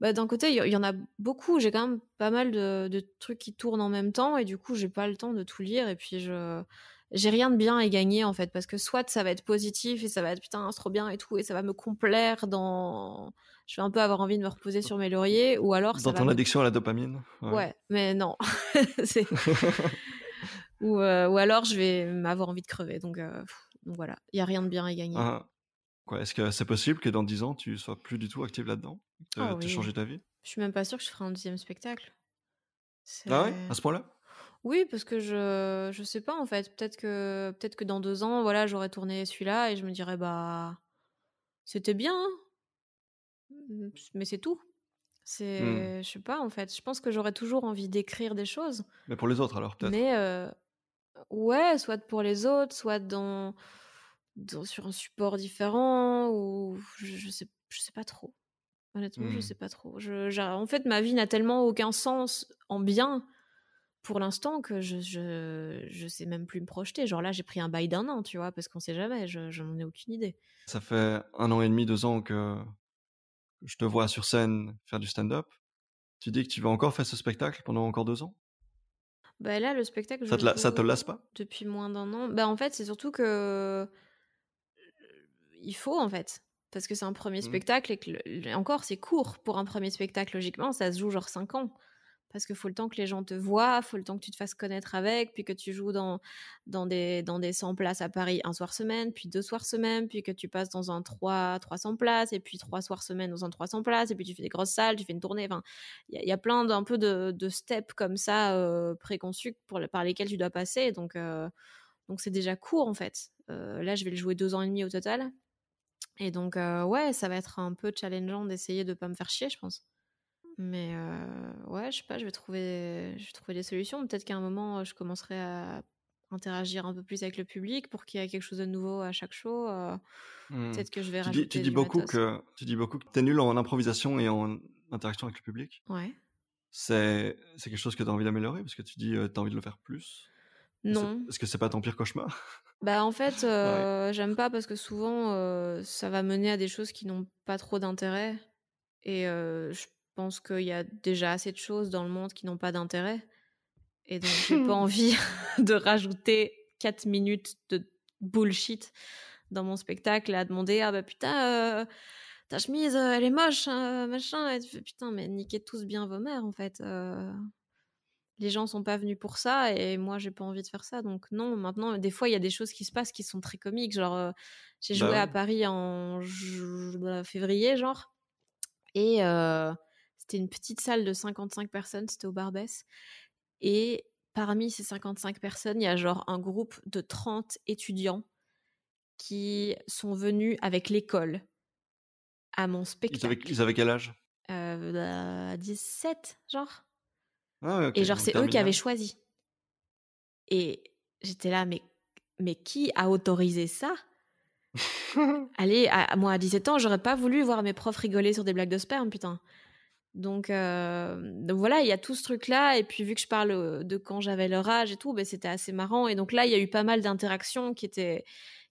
bah, d'un côté, il y, en a beaucoup. J'ai quand même pas mal de, trucs qui tournent en même temps et du coup, j'ai pas le temps de tout lire. Et puis, je j'ai rien de bien à gagner en fait parce que soit ça va être positif et ça va être putain c'est trop bien et tout et ça va me complaire dans je vais un peu avoir envie de me reposer sur mes lauriers ou alors dans ton addiction à la dopamine ouais, mais non ou, euh, ou alors je vais m'avoir envie de crever donc, euh, donc voilà il y a rien de bien à gagner ah. Est-ce que c'est possible que dans 10 ans, tu sois plus du tout active là-dedans? Tu oh, oui. changé ta vie? Je suis même pas sûre que je ferai un deuxième spectacle. Ah ouais? À ce point-là? Oui, parce que je je sais pas en fait. Peut-être que peut-être que dans deux ans, voilà, j'aurais tourné celui-là et je me dirais bah c'était bien, hein. mmh, mais c'est tout. C'est mmh. je sais pas en fait. Je pense que j'aurais toujours envie d'écrire des choses. Mais pour les autres alors peut-être. Mais euh, ouais, soit pour les autres, soit dans sur un support différent ou je, sais je sais pas trop honnêtement je mmh. sais pas trop je, en fait ma vie n'a tellement aucun sens en bien pour l'instant que je, je je sais même plus me projeter genre là j'ai pris un bail d'un an tu vois parce qu'on sait jamais je n'en ai aucune idée ça fait un an et demi deux ans que je te vois sur scène faire du stand-up tu dis que tu vas encore faire ce spectacle pendant encore deux ans? Bah là le spectacle ça te, ça te lasse pas? depuis moins d'un an bah en fait c'est surtout que il faut en fait. Parce que c'est un premier mmh. spectacle et que encore c'est court pour un premier spectacle. Logiquement, ça se joue genre 5 ans. Parce qu'il faut le temps que les gens te voient, faut le temps que tu te fasses connaître avec, puis que tu joues dans, des, dans des 100 places à Paris un soir semaine, puis deux soirs semaine, puis que tu passes dans un 3, 300 places, et puis trois soirs semaine dans un 300 places, et puis tu fais des grosses salles, tu fais une tournée. Enfin, il y, a plein d'un peu de, steps comme ça euh, préconçus par lesquels tu dois passer. Donc, euh, c'est déjà court en fait. Euh, là, je vais le jouer deux ans et demi au total. Et donc, ouais, ça va être un peu challengeant d'essayer de pas me faire chier, je pense. Mais ouais, je sais pas, je vais trouver, je vais trouver des solutions. Peut-être qu'à un moment, je commencerai à interagir un peu plus avec le public pour qu'il y ait quelque chose de nouveau à chaque show. Mmh. Peut-être que je vais tu dis, tu dis beaucoup que tu dis beaucoup que t'es nul en improvisation et en interaction avec le public. Ouais. C'est c'est quelque chose que tu as envie d'améliorer parce que tu dis tu as envie de le faire plus. Non. Est-ce que c'est pas ton pire cauchemar? Bah en fait, euh, j'aime pas parce que souvent euh, ça va mener à des choses qui n'ont pas trop d'intérêt. Et euh, je pense qu'il y a déjà assez de choses dans le monde qui n'ont pas d'intérêt. Et donc j'ai pas envie de rajouter 4 minutes de bullshit dans mon spectacle à demander ah bah putain ta chemise elle est moche hein, machin. Et tu fais putain mais niquez tous bien vos mères en fait les gens sont pas venus pour ça et moi j'ai pas envie de faire ça. Donc non maintenant des fois il y a des choses qui se passent qui sont très comiques. Genre euh, j'ai joué bah à Paris en février genre. Et euh, c'était une petite salle de 55 personnes c'était au Barbès et parmi ces 55 personnes, il y a genre un groupe de 30 étudiants qui sont venus avec l'école à mon spectacle. Ils avaient, quel âge? Euh, 17, bah, genre. Ah Et genre, c'est eux qui avaient choisi. Et j'étais là, mais, mais qui a autorisé ça? Allez, à, moi à 17 ans, j'aurais pas voulu voir mes profs rigoler sur des blagues de sperme, putain. Donc, euh, donc voilà, il y a tout ce truc-là. Et puis vu que je parle de quand j'avais leur âge et tout, ben, c'était assez marrant. Et donc là, il y a eu pas mal d'interactions qui étaient,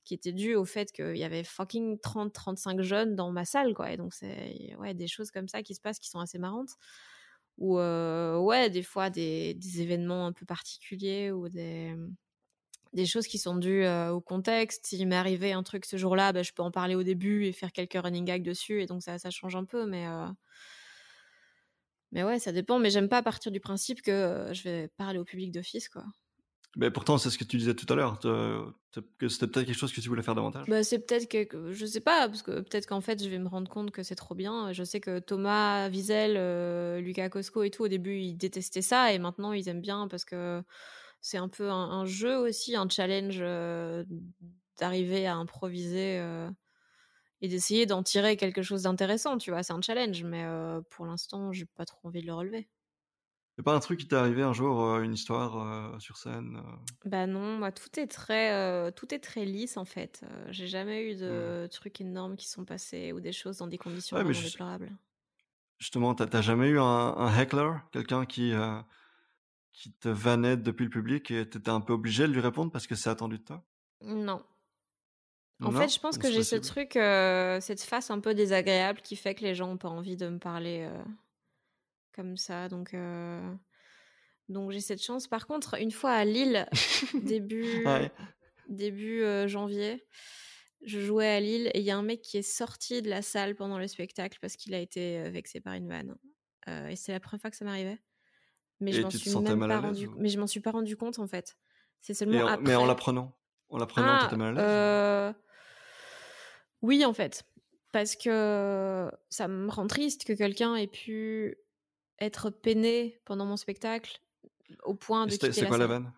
qui dues au fait qu'il y avait fucking 30-35 jeunes dans ma salle. Quoi. Donc c'est ouais, des choses comme ça qui se passent qui sont assez marrantes. Ou euh, ouais, des fois des, des, événements un peu particuliers ou des, choses qui sont dues euh, au contexte. S'il m'est arrivé un truc ce jour-là, ben, je peux en parler au début et faire quelques running gags dessus. Et donc ça, ça change un peu. Mais, euh, mais ouais, ça dépend. Mais j'aime pas partir du principe que je vais parler au public d'office. quoi. Mais pourtant, c'est ce que tu disais tout à l'heure, que c'était peut-être quelque chose que tu voulais faire davantage. Bah, c'est peut-être que je sais pas, parce que peut-être qu'en fait, je vais me rendre compte que c'est trop bien. Je sais que Thomas Wiesel, euh, Lucas Cosco et tout, au début, ils détestaient ça, et maintenant, ils aiment bien parce que c'est un peu un, jeu aussi, un challenge euh, d'arriver à improviser euh, et d'essayer d'en tirer quelque chose d'intéressant. Tu vois, c'est un challenge, mais pour l'instant, j'ai pas trop envie de le relever. C'est pas un truc qui t'est arrivé un jour, euh, une histoire euh, sur scène? Bah non, moi tout est très, tout est très lisse en fait. J'ai jamais eu de trucs énormes qui sont passés ou des choses dans des conditions vraiment déplorables. Justement, t'as jamais eu un, heckler, quelqu'un qui qui te vannait depuis le public et t'étais un peu obligé de lui répondre parce que c'est attendu de toi? Non. En fait, je pense que j'ai ce truc, cette face un peu désagréable qui fait que les gens ont pas envie de me parler comme ça. Donc, euh, donc j'ai cette chance. Par contre, une fois à Lille, début, début euh, janvier, je jouais à Lille et il y a un mec qui est sorti de la salle pendant le spectacle parce qu'il a été euh, vexé par une vanne. et c'est la première fois que ça m'arrivait. Mais je m'en suis même pas rendu. Mais je m'en suis pas rendu compte en fait. C'est seulement après. Mais en l'apprenant, en l'apprenant, ah, mal à l'aise. Oui, en fait, parce que ça me rend triste que quelqu'un ait pu être peiné pendant mon spectacle au point de C'est quoi la vanne?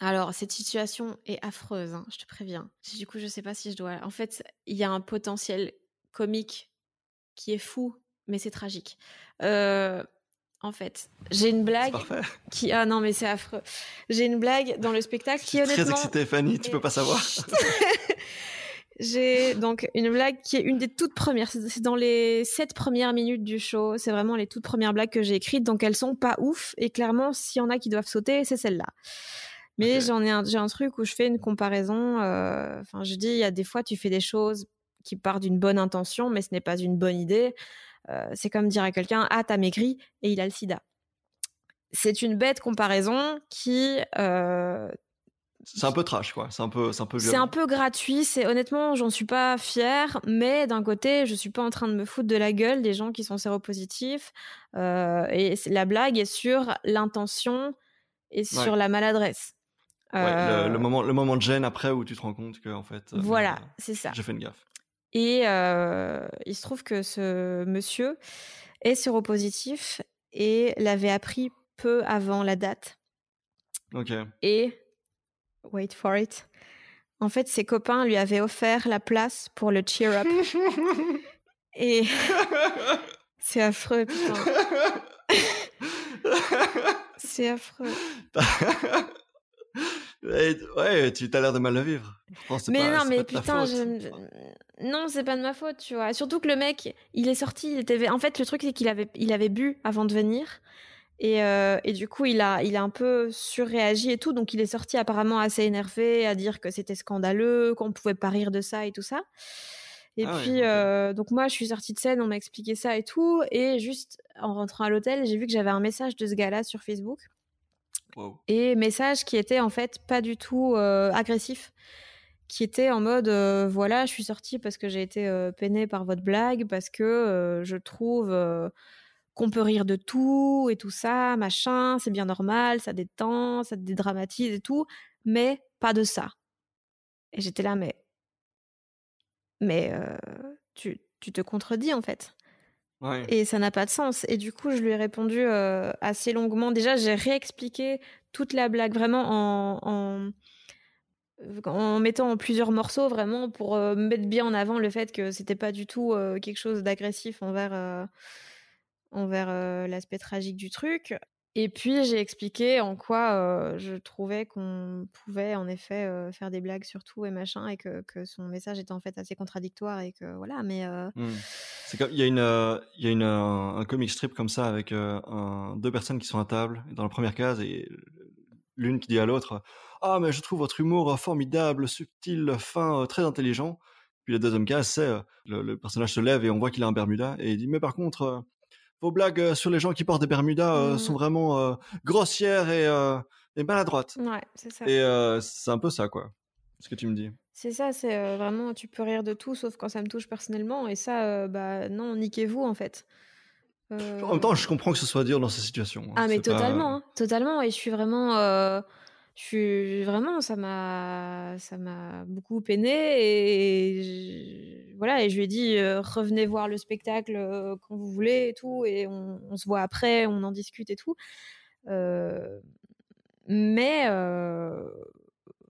Alors, cette situation est affreuse, hein, je te préviens. Du coup, je sais pas si je dois. En fait, il y a un potentiel comique qui est fou, mais c'est tragique. Euh, en fait, j'ai une blague qui. Ah non, mais c'est affreux. J'ai une blague dans le spectacle qui honnêtement. Très excitée, Fanny, tu peux pas savoir. J'ai donc une blague qui est une des toutes premières. C'est dans les sept premières minutes du show. C'est vraiment les toutes premières blagues que j'ai écrites. Donc elles sont pas ouf. Et clairement, s'il y en a qui doivent sauter, c'est celle-là. Mais j'en ai un, j'ai un truc où je fais une comparaison. Euh, enfin, je dis, il y a des fois, tu fais des choses qui partent d'une bonne intention, mais ce n'est pas une bonne idée. Euh, c'est comme dire à quelqu'un, ah, t'as maigri et il a le sida. C'est une bête comparaison qui euh, c'est un peu trash, quoi. C'est un peu, c'est un peu. C'est un peu gratuit. C'est honnêtement, j'en suis pas fière, mais d'un côté, je suis pas en train de me foutre de la gueule des gens qui sont séropositifs. Euh, et la blague est sur l'intention et sur la maladresse. Ouais, le, euh, moment, le moment de gêne après où tu te rends compte que en fait. Euh, voilà, c'est ça. J'ai fait une gaffe. Et il se trouve que ce monsieur est séropositif et l'avait appris peu avant la date. Ok. Et wait for it. En fait, ses copains lui avaient offert la place pour le cheer up. Et c'est affreux, putain. c'est affreux. ouais, tu as l'air de mal le vivre. mais non, mais putain, je... non, c'est pas de ma faute, tu vois. Surtout que le mec, il est sorti, il était. En fait, le truc c'est qu'il avait, il avait bu avant de venir. Et, euh, et, du coup, il a, il a un peu surréagi et tout. Donc, il est sorti apparemment assez énervé à dire que c'était scandaleux, qu'on pouvait pas rire de ça et tout ça. Et ah puis, euh, donc moi, je suis sortie de scène, on m'a expliqué ça et tout. Et juste en rentrant à l'hôtel, j'ai vu que j'avais un message de ce gars-là sur Facebook. Et message qui était en fait pas du tout euh, agressif. Qui était en mode voilà, je suis sortie parce que j'ai été peinée par votre blague, parce que je trouve qu'on peut rire de tout et tout ça, machin, c'est bien normal, ça détend, ça dédramatise et tout, mais pas de ça. Et j'étais là, mais. Mais euh, tu, tu, te contredis en fait. Et ça n'a pas de sens. Et du coup, je lui ai répondu euh, assez longuement. Déjà, j'ai réexpliqué toute la blague vraiment en, en, mettant en plusieurs morceaux vraiment pour mettre bien en avant le fait que c'était pas du tout quelque chose d'agressif envers envers l'aspect tragique du truc. Et puis j'ai expliqué en quoi je trouvais qu'on pouvait en effet faire des blagues sur tout et machin et que, que, son message était en fait assez contradictoire et que voilà mais mmh. c'est comme il y a une il y a une un, comic strip comme ça avec deux personnes qui sont à table dans la première case et l'une qui dit à l'autre ah mais je trouve votre humour formidable subtil fin très intelligent puis la deuxième case c'est le, personnage se lève et on voit qu'il a un Bermuda et il dit mais par contre vos blagues euh, sur les gens qui portent des Bermudas euh, sont mmh. vraiment euh, grossières et, et, maladroites. Ouais, c'est ça. Et c'est un peu ça, quoi, ce que tu me dis. C'est ça, c'est vraiment, tu peux rire de tout sauf quand ça me touche personnellement. Et ça, bah non, niquez-vous en fait. En même temps, je comprends que ce soit dur dans ces situations. Hein. Ah, mais totalement, hein, totalement. Et je suis vraiment je suis vraiment ça m'a ça m'a beaucoup peiné et voilà et je lui ai dit revenez voir le spectacle quand vous voulez et tout et on, se voit après on en discute et tout. Mais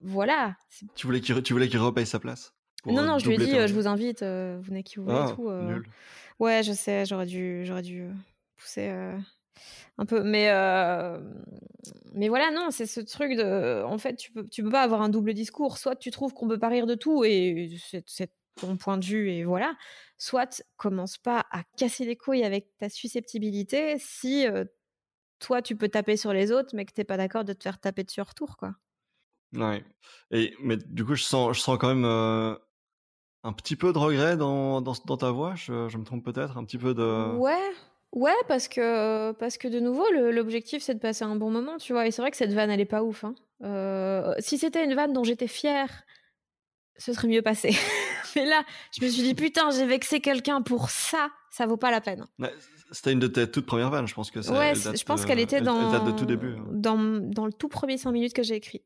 voilà tu voulais qu'il tu voulais qu'il repaye sa place non non je lui ai dit je vous invite vous venez qui vous voulez et ah, tout ouais je sais j'aurais dû j'aurais dû pousser un peu. Mais, euh, mais voilà, non, c'est ce truc de. En fait, tu peux, tu peux pas avoir un double discours. Soit tu trouves qu'on peut pas rire de tout et c'est ton point de vue et voilà. Soit commence pas à casser les couilles avec ta susceptibilité si euh, toi tu peux taper sur les autres mais que t'es pas d'accord de te faire taper dessus en retour, quoi. Ouais. Et, mais du coup, je sens, je sens quand même. Euh, un petit peu de regret dans, dans, dans ta voix, je, je me trompe peut-être, un petit peu de... Ouais, Ouais, parce que, parce que de nouveau, l'objectif, c'est de passer un bon moment, tu vois. Et c'est vrai que cette vanne, elle est pas ouf. Hein. Euh, si c'était une vanne dont j'étais fière, ce serait mieux passé. Mais là, je me suis dit, putain, j'ai vexé quelqu'un pour ça, ça vaut pas la peine. c'était une de tes toutes premières vannes, je pense que Ouais, je pense qu'elle était dans, date de tout début. Hein. Dans, dans, le tout premier 5 minutes que j'ai écrit.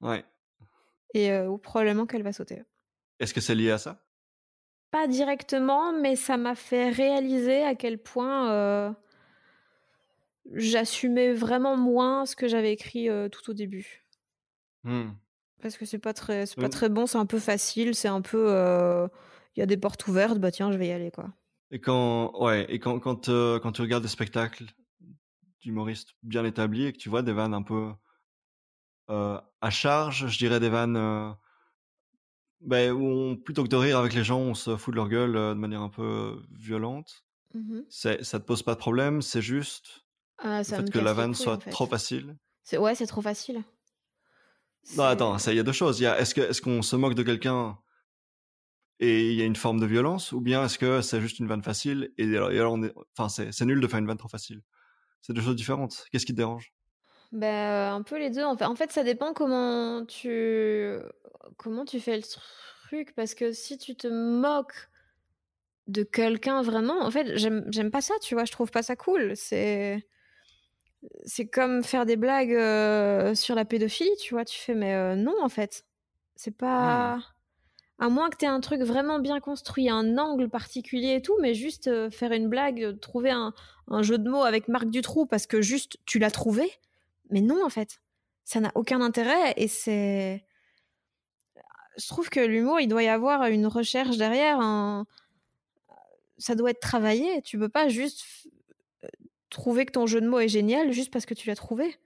Ouais. Et euh, probablement qu'elle va sauter. Est-ce que c'est lié à ça? Pas directement, mais ça m'a fait réaliser à quel point euh, j'assumais vraiment moins ce que j'avais écrit euh, tout au début. Mmh. Parce que c'est pas très, c'est pas très bon, c'est un peu facile, c'est un peu, euh, il y a des portes ouvertes, bah tiens, je vais y aller quoi. Et quand, ouais, et quand quand, quand tu regardes des spectacles d'humoristes bien établis et que tu vois des vannes un peu à charge, je dirais des vannes ben, où on, plutôt que de rire avec les gens, on se fout de leur gueule euh, de manière un peu violente. Mmh ça te pose pas de problème, c'est juste ah, le fait que la vanne soit trop facile. Ouais, c'est trop facile. Non, attends, il y a deux choses. Il y a, est-ce, que, est-ce qu'on se moque de quelqu'un et il y a une forme de violence, ou bien est-ce que c'est juste une vanne facile et alors, on est, enfin, c'est, c'est nul de faire une vanne trop facile. C'est deux choses différentes. Qu'est-ce qui te dérange? Ben, un peu les deux. En fait, en fait, ça dépend comment tu comment tu fais le truc parce que si tu te moques de quelqu'un vraiment, en fait, j'aime pas ça, tu vois, je trouve pas ça cool. C'est c'est comme faire des blagues euh, sur la pédophilie, tu vois, tu fais mais euh, non en fait. C'est pas mmh. à moins que tu aies un truc vraiment bien construit, un angle particulier et tout, mais juste euh, faire une blague, trouver un, un, jeu de mots avec Marc Dutroux parce que juste tu l'as trouvé mais non, en fait. Ça n'a aucun intérêt et c'est. Je trouve que l'humour, il doit y avoir une recherche derrière. Un... Ça doit être travaillé. Tu peux pas juste euh, trouver que ton jeu de mots est génial juste parce que tu l'as trouvé.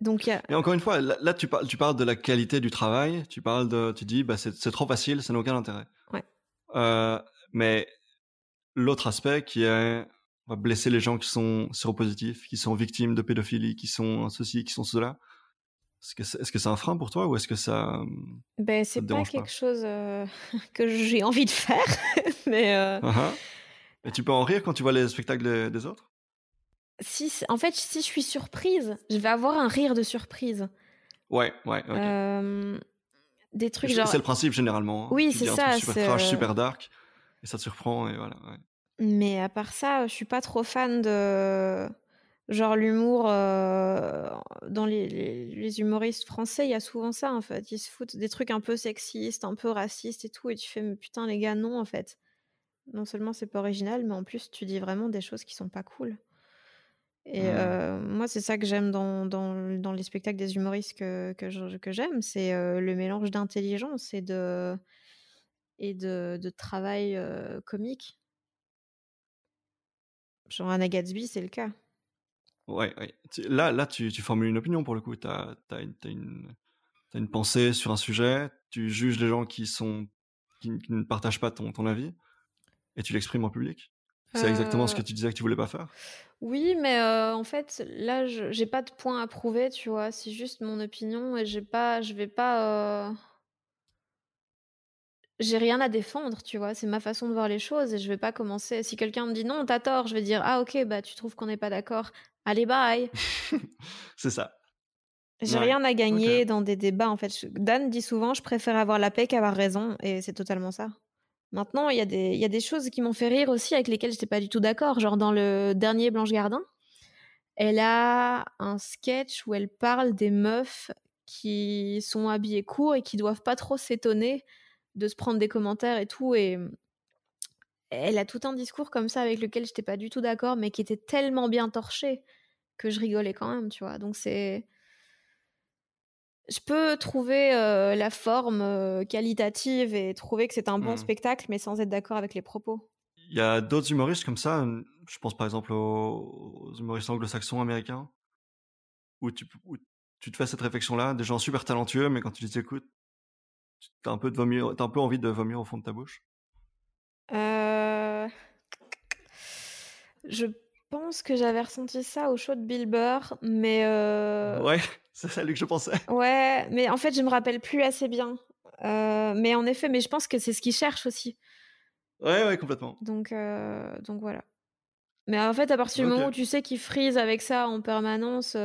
Donc, a... Encore une fois, là, tu, parles, tu parles de la qualité du travail. Tu parles de, tu dis, bah, c'est trop facile, ça n'a aucun intérêt. Ouais. Euh, mais l'autre aspect qui est on va blesser les gens qui sont séropositifs, qui sont victimes de pédophilie, qui sont ceci, qui sont cela. Est-ce que c'est, un frein pour toi ou est-ce que ça Ben c'est pas quelque chose euh, que j'ai envie de faire, mais. Euh... Uh-huh. Et tu peux en rire quand tu vois les spectacles des, autres? Si, en fait, si je suis surprise, je vais avoir un rire de surprise. Ouais, ouais. Euh, des trucs genre. C'est le principe généralement. Hein. Oui, c'est ça. Super trash, euh, super dark, et ça te surprend et voilà. Ouais. Mais à part ça, je suis pas trop fan de genre l'humour euh, dans les, les, humoristes français. Il y a souvent ça en fait. Ils se foutent des trucs un peu sexistes, un peu racistes et tout. Et tu fais, mais putain, les gars, non en fait. Non seulement c'est pas original, mais en plus tu dis vraiment des choses qui sont pas cool. Et mmh. moi, c'est ça que j'aime dans, dans, dans, les spectacles des humoristes que, que, que j'aime, c'est le mélange d'intelligence et de, et de, de travail comique. Genre Anna Gatsby, c'est le cas. Ouais, ouais. Là, là tu, tu, formules une opinion pour le coup. Tu as, as, une, une pensée sur un sujet, tu juges les gens qui, sont, qui, ne partagent pas ton, ton avis et tu l'exprimes en public. C'est exactement ce que tu disais que tu voulais pas faire? Oui, mais en fait, là, j'ai pas de point à prouver, tu vois. C'est juste mon opinion et j'ai pas, je vais pas. J'ai rien à défendre, tu vois. C'est ma façon de voir les choses et je vais pas commencer. Si quelqu'un me dit non, t'as tort, je vais dire ah ok, bah tu trouves qu'on n'est pas d'accord. Allez, bye. c'est ça. J'ai rien à gagner dans des débats en fait. Dan dit souvent je préfère avoir la paix qu'avoir raison et c'est totalement ça. Maintenant, il y, a des, y a des choses qui m'ont fait rire aussi, avec lesquelles j'étais pas du tout d'accord. Genre dans le dernier Blanche Gardin, elle a un sketch où elle parle des meufs qui sont habillées court et qui doivent pas trop s'étonner de se prendre des commentaires et tout. Et elle a tout un discours comme ça avec lequel j'étais pas du tout d'accord, mais qui était tellement bien torché que je rigolais quand même, tu vois. Donc c'est je peux trouver la forme qualitative et trouver que c'est un bon mmh. spectacle, mais sans être d'accord avec les propos. Il y a d'autres humoristes comme ça. Je pense par exemple aux, humoristes anglo-saxons américains, où tu, tu, te fais cette réflexion-là, des gens super talentueux, mais quand tu les écoutes, t'as un peu de vomir, as un peu envie de vomir au fond de ta bouche? Euh... Je pense que j'avais ressenti ça au show de Bill Burr, mais. Euh... Ouais, c'est ça lui que je pensais. Ouais, mais en fait, je me rappelle plus assez bien. Euh, mais en effet, mais je pense que c'est ce qu'il cherche aussi. Ouais, ouais, complètement. Donc, donc voilà. Mais en fait, à partir du moment où tu sais qu'il frise avec ça en permanence,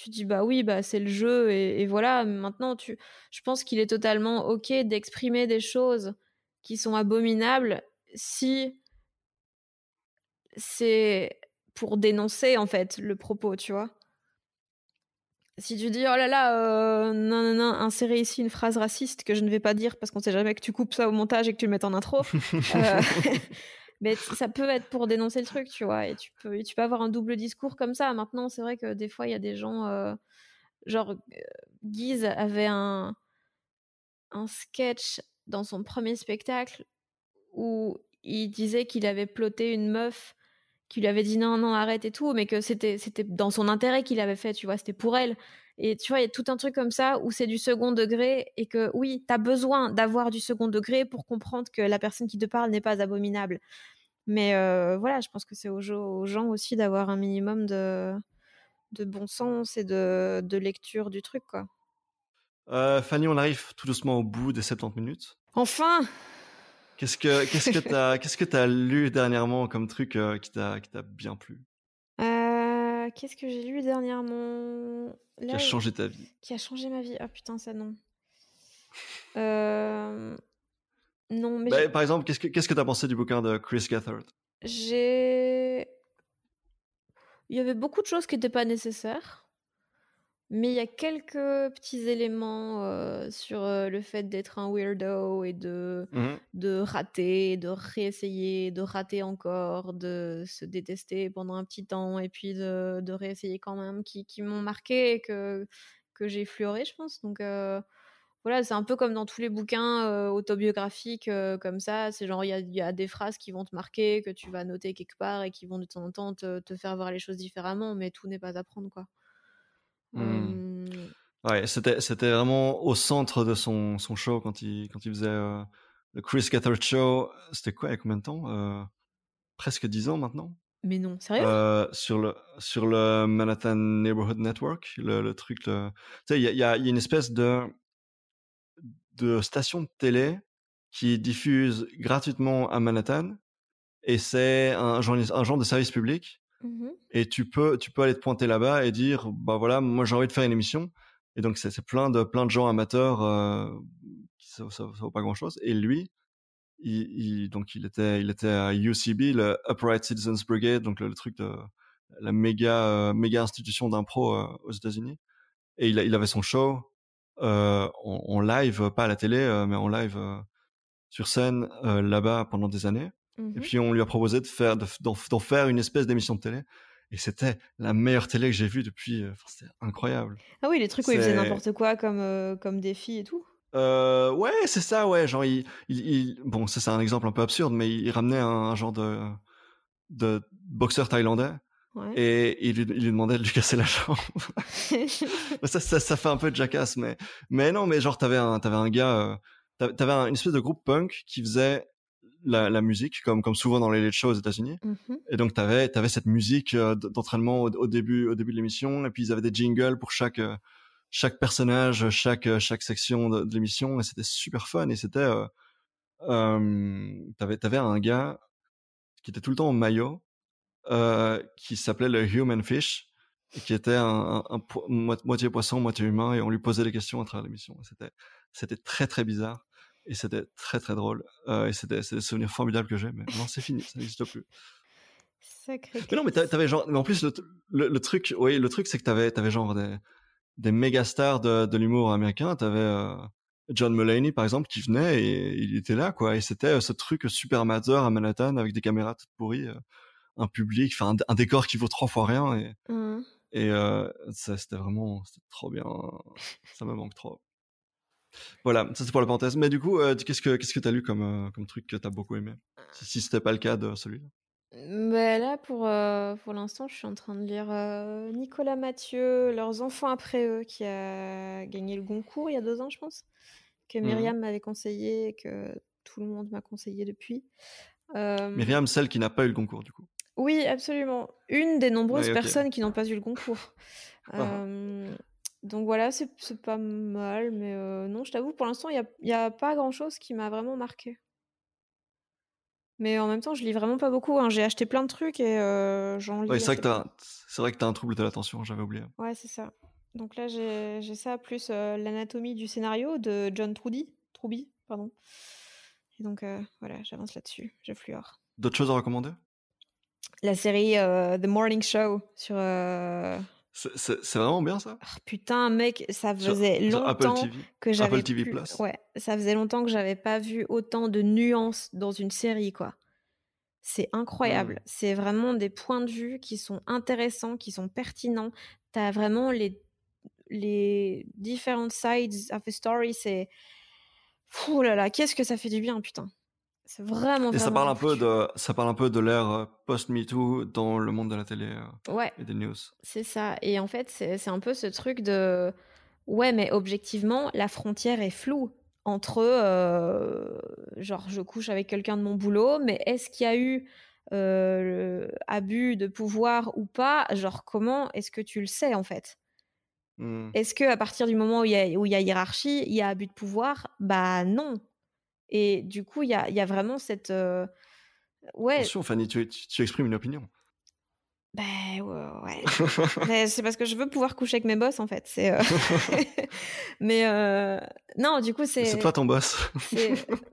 tu dis bah oui, bah c'est le jeu et, et voilà. Maintenant, tu, je pense qu'il est totalement ok d'exprimer des choses qui sont abominables si c'est pour dénoncer en fait le propos, tu vois. Si tu dis oh là là, euh, non non non, insérer ici une phrase raciste que je ne vais pas dire parce qu'on sait jamais que tu coupes ça au montage et que tu le mets en intro. euh, mais ça peut être pour dénoncer le truc, tu vois. Et tu peux, tu peux avoir un double discours comme ça. Maintenant, c'est vrai que des fois, il y a des gens, euh, genre, Guise avait un, un sketch dans son premier spectacle où il disait qu'il avait ploté une meuf qui lui avait dit non, non, arrête et tout, mais que c'était, c'était dans son intérêt qu'il avait fait, tu vois, c'était pour elle. Et tu vois, il y a tout un truc comme ça où c'est du second degré et que oui, tu as besoin d'avoir du second degré pour comprendre que la personne qui te parle n'est pas abominable. Mais euh, voilà, je pense que c'est aux, gens aussi d'avoir un minimum de, de bon sens et de, de lecture du truc, quoi. Euh, Fanny, on arrive tout doucement au bout des 70 minutes. Enfin Qu'est-ce que qu'est-ce que t'as qu'est-ce que t'as lu dernièrement comme truc euh, qui t'a qui t'a bien plu? Euh, Qu'est-ce que j'ai lu dernièrement? Qui a changé ta vie Qui a changé ma vie Ah putain ça non. Euh... Non mais. Bah, par exemple, qu'est-ce que que t'as pensé du bouquin de Chris Gethard? J'ai. Il y avait beaucoup de choses qui n'étaient pas nécessaires. Mais il y a quelques petits éléments euh, sur euh, le fait d'être un weirdo et de, mmh de rater, de réessayer, de rater encore, de se détester pendant un petit temps et puis de, de réessayer quand même, qui, qui m'ont marqué et que, que j'ai fleuré, je pense. Donc euh, voilà, c'est un peu comme dans tous les bouquins autobiographiques comme ça. C'est genre, il y a, y a, des phrases qui vont te marquer, que tu vas noter quelque part et qui vont de temps en temps te, te faire voir les choses différemment, mais tout n'est pas à prendre, quoi. Mmh. Ouais, c'était, c'était vraiment au centre de son, son show quand il, quand il faisait euh, le Chris Gethard Show. C'était quoi, il y a combien de temps euh, Presque 10 ans maintenant? Mais non, sérieux? Euh, sur, le, sur le Manhattan Neighborhood Network, le, le truc. Tu sais, il y a, y a, une espèce de, de station de télé qui diffuse gratuitement à Manhattan et c'est un, genre, un genre de service public Mmh et tu peux, tu peux aller te pointer là-bas et dire, bah voilà, moi j'ai envie de faire une émission. Et donc c'est plein de, plein de gens amateurs euh, qui ça, ça, vaut pas grand-chose. Et lui, il, donc il était, il était à UCB, le Upright Citizens Brigade, donc le, truc de la méga, euh, méga institution d'impro euh, aux États-Unis. Et il, avait son show en, live, pas à la télé, mais en live sur scène là-bas pendant des années. Et mmh puis on lui a proposé de faire, d'en faire une espèce d'émission de télé. et c'était la meilleure télé que j'ai vue depuis. c'était incroyable. Ah oui, les trucs où il faisait n'importe quoi comme, comme défi et tout? ouais, c'est ça, ouais. Genre, il, il, bon, ça c'est un exemple un peu absurde, mais il, ramenait un, genre de, de boxeur thaïlandais. Et il lui, il lui, demandait de lui casser la jambe. ça, ça, ça, fait un peu de jackass, mais, mais non, mais genre, t'avais un, avais un gars, euh, t'avais une espèce de groupe punk qui faisait la, la, musique, comme, comme souvent dans les late shows aux États-Unis. Mmh et donc, t'avais, avais cette musique euh, d'entraînement au, début, au début de l'émission, et puis ils avaient des jingles pour chaque, euh, chaque personnage, chaque, chaque section de, l'émission, et c'était super fun. Et c'était, euh, euh, t'avais, avais un gars qui était tout le temps en maillot, euh, qui s'appelait le Human Fish, et qui était un, un, moitié poisson, moitié humain, et on lui posait des questions à travers l'émission. C'était, c'était très très bizarre, et c'était très très drôle, euh, et c'était, des souvenirs formidables que j'ai, mais non, c'est fini, ça n'existe plus. Sacré mais non, mais t'avais genre, mais en plus le, le, truc, oui, le truc c'est que t'avais, avais genre des, des méga stars de, de l'humour américain. T'avais euh, John Mulaney par exemple qui venait et il était là quoi. Et c'était euh, ce truc super amateur à Manhattan avec des caméras toutes pourries, euh, un public, enfin un, décor qui vaut trois fois rien et mmh. et ça c'était vraiment c'était trop bien. Ça me manque trop. Voilà, ça c'est pour la parenthèse. Mais du coup, qu'est-ce que qu'est-ce que t'as lu comme comme truc que t'as beaucoup aimé? Si, si c'était pas le cas de celui-là. Bah, là, pour, pour l'instant, je suis en train de lire Nicolas Mathieu, Leurs enfants après eux, qui a gagné le Goncourt il y a deux ans, je pense, que mmh Myriam m'avait conseillé et que tout le monde m'a conseillé depuis. Myriam, celle qui n'a pas eu le Goncourt, du coup. Oui, absolument. Une des nombreuses personnes qui n'ont pas eu le Goncourt. Ah. Donc voilà, c'est pas mal, mais non, je t'avoue, pour l'instant, il n'y a, a pas grand-chose qui m'a vraiment marqué. Mais en même temps, je lis vraiment pas beaucoup. Hein. J'ai acheté plein de trucs et euh, j'en lis. Ouais, c'est vrai que tu as un trouble de l'attention, j'avais oublié. Ouais, c'est ça. Donc là, j'ai ça, plus euh, l'anatomie du scénario de John Trudy. Truby, pardon. Et donc, euh, voilà, j'avance là-dessus. Je fluore. D'autres choses à recommander? La série The Morning Show sur. C'est vraiment bien ça? Ah, Putain, mec, ça faisait longtemps que j'avais. Apple TV Plus. Ouais, ça faisait longtemps que j'avais pas vu autant de nuances dans une série, quoi. C'est incroyable. Mmh. C'est vraiment des points de vue qui sont intéressants, qui sont pertinents. T'as vraiment les, les différentes sides of a story. C'est. Ouh là là, qu'est-ce que ça fait du bien, putain. C'est vraiment. Et ça parle un peu de, ça parle un peu de l'ère euh, post-MeToo dans le monde de la télé euh, ouais, et des news. C'est ça. Et en fait, c'est un peu ce truc de, ouais, mais objectivement, la frontière est floue entre, euh, genre, je couche avec quelqu'un de mon boulot, mais est-ce qu'il y a eu abus de pouvoir ou pas? Genre, comment est-ce que tu le sais en fait? Mmh. Est-ce que à partir du moment où il y a, où il y a hiérarchie, il y a abus de pouvoir? Bah non. Et du coup, il y a, y a, vraiment cette. Euh... Ouais. Attention, Fanny, tu, tu, exprimes une opinion. Ben ouais. c'est parce que je veux pouvoir coucher avec mes boss en fait. C'est. Euh... Mais euh... non, du coup c'est. C'est toi ton boss.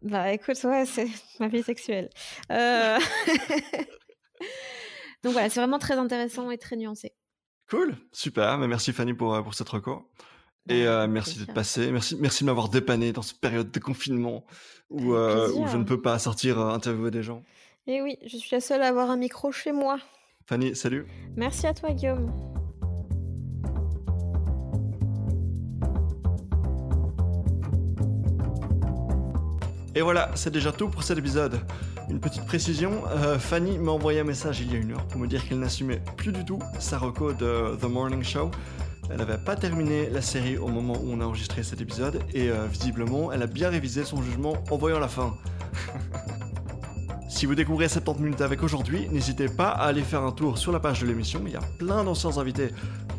bah écoute, ouais, c'est ma vie sexuelle. Euh... Donc voilà, c'est vraiment très intéressant et très nuancé. Cool, super. Mais merci Fanny pour, euh, pour cette record. Et euh, merci d'être passé. Merci, merci de m'avoir dépanné dans cette période de confinement où, euh, où je ne peux pas sortir euh, interviewer des gens. Et oui, je suis la seule à avoir un micro chez moi. Fanny, salut. Merci à toi, Guillaume. Et voilà, c'est déjà tout pour cet épisode. Une petite précision, Fanny m'a envoyé un message il y a une heure pour me dire qu'elle n'assumait plus du tout sa reco de The Morning Show elle n'avait pas terminé la série au moment où on a enregistré cet épisode et euh, visiblement, elle a bien révisé son jugement en voyant la fin. si vous découvrez 70 minutes avec aujourd'hui, n'hésitez pas à aller faire un tour sur la page de l'émission. Il y a plein d'anciens invités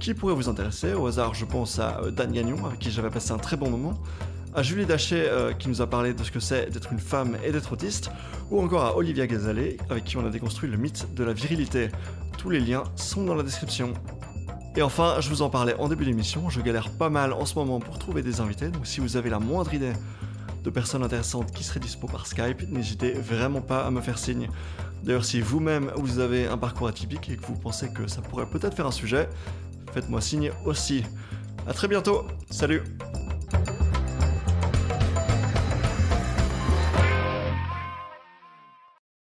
qui pourraient vous intéresser. Au hasard, je pense à euh, Dan Gagnon, avec qui j'avais passé un très bon moment à Julie Dachet euh, qui nous a parlé de ce que c'est d'être une femme et d'être autiste, ou encore à Olivia Gazalet avec qui on a déconstruit le mythe de la virilité. Tous les liens sont dans la description. Et enfin, je vous en parlais en début d'émission, je galère pas mal en ce moment pour trouver des invités, donc si vous avez la moindre idée de personnes intéressantes qui seraient dispo par Skype, n'hésitez vraiment pas à me faire signe. D'ailleurs, si vous-même vous avez un parcours atypique et que vous pensez que ça pourrait peut-être faire un sujet, faites-moi signe aussi. A très bientôt, salut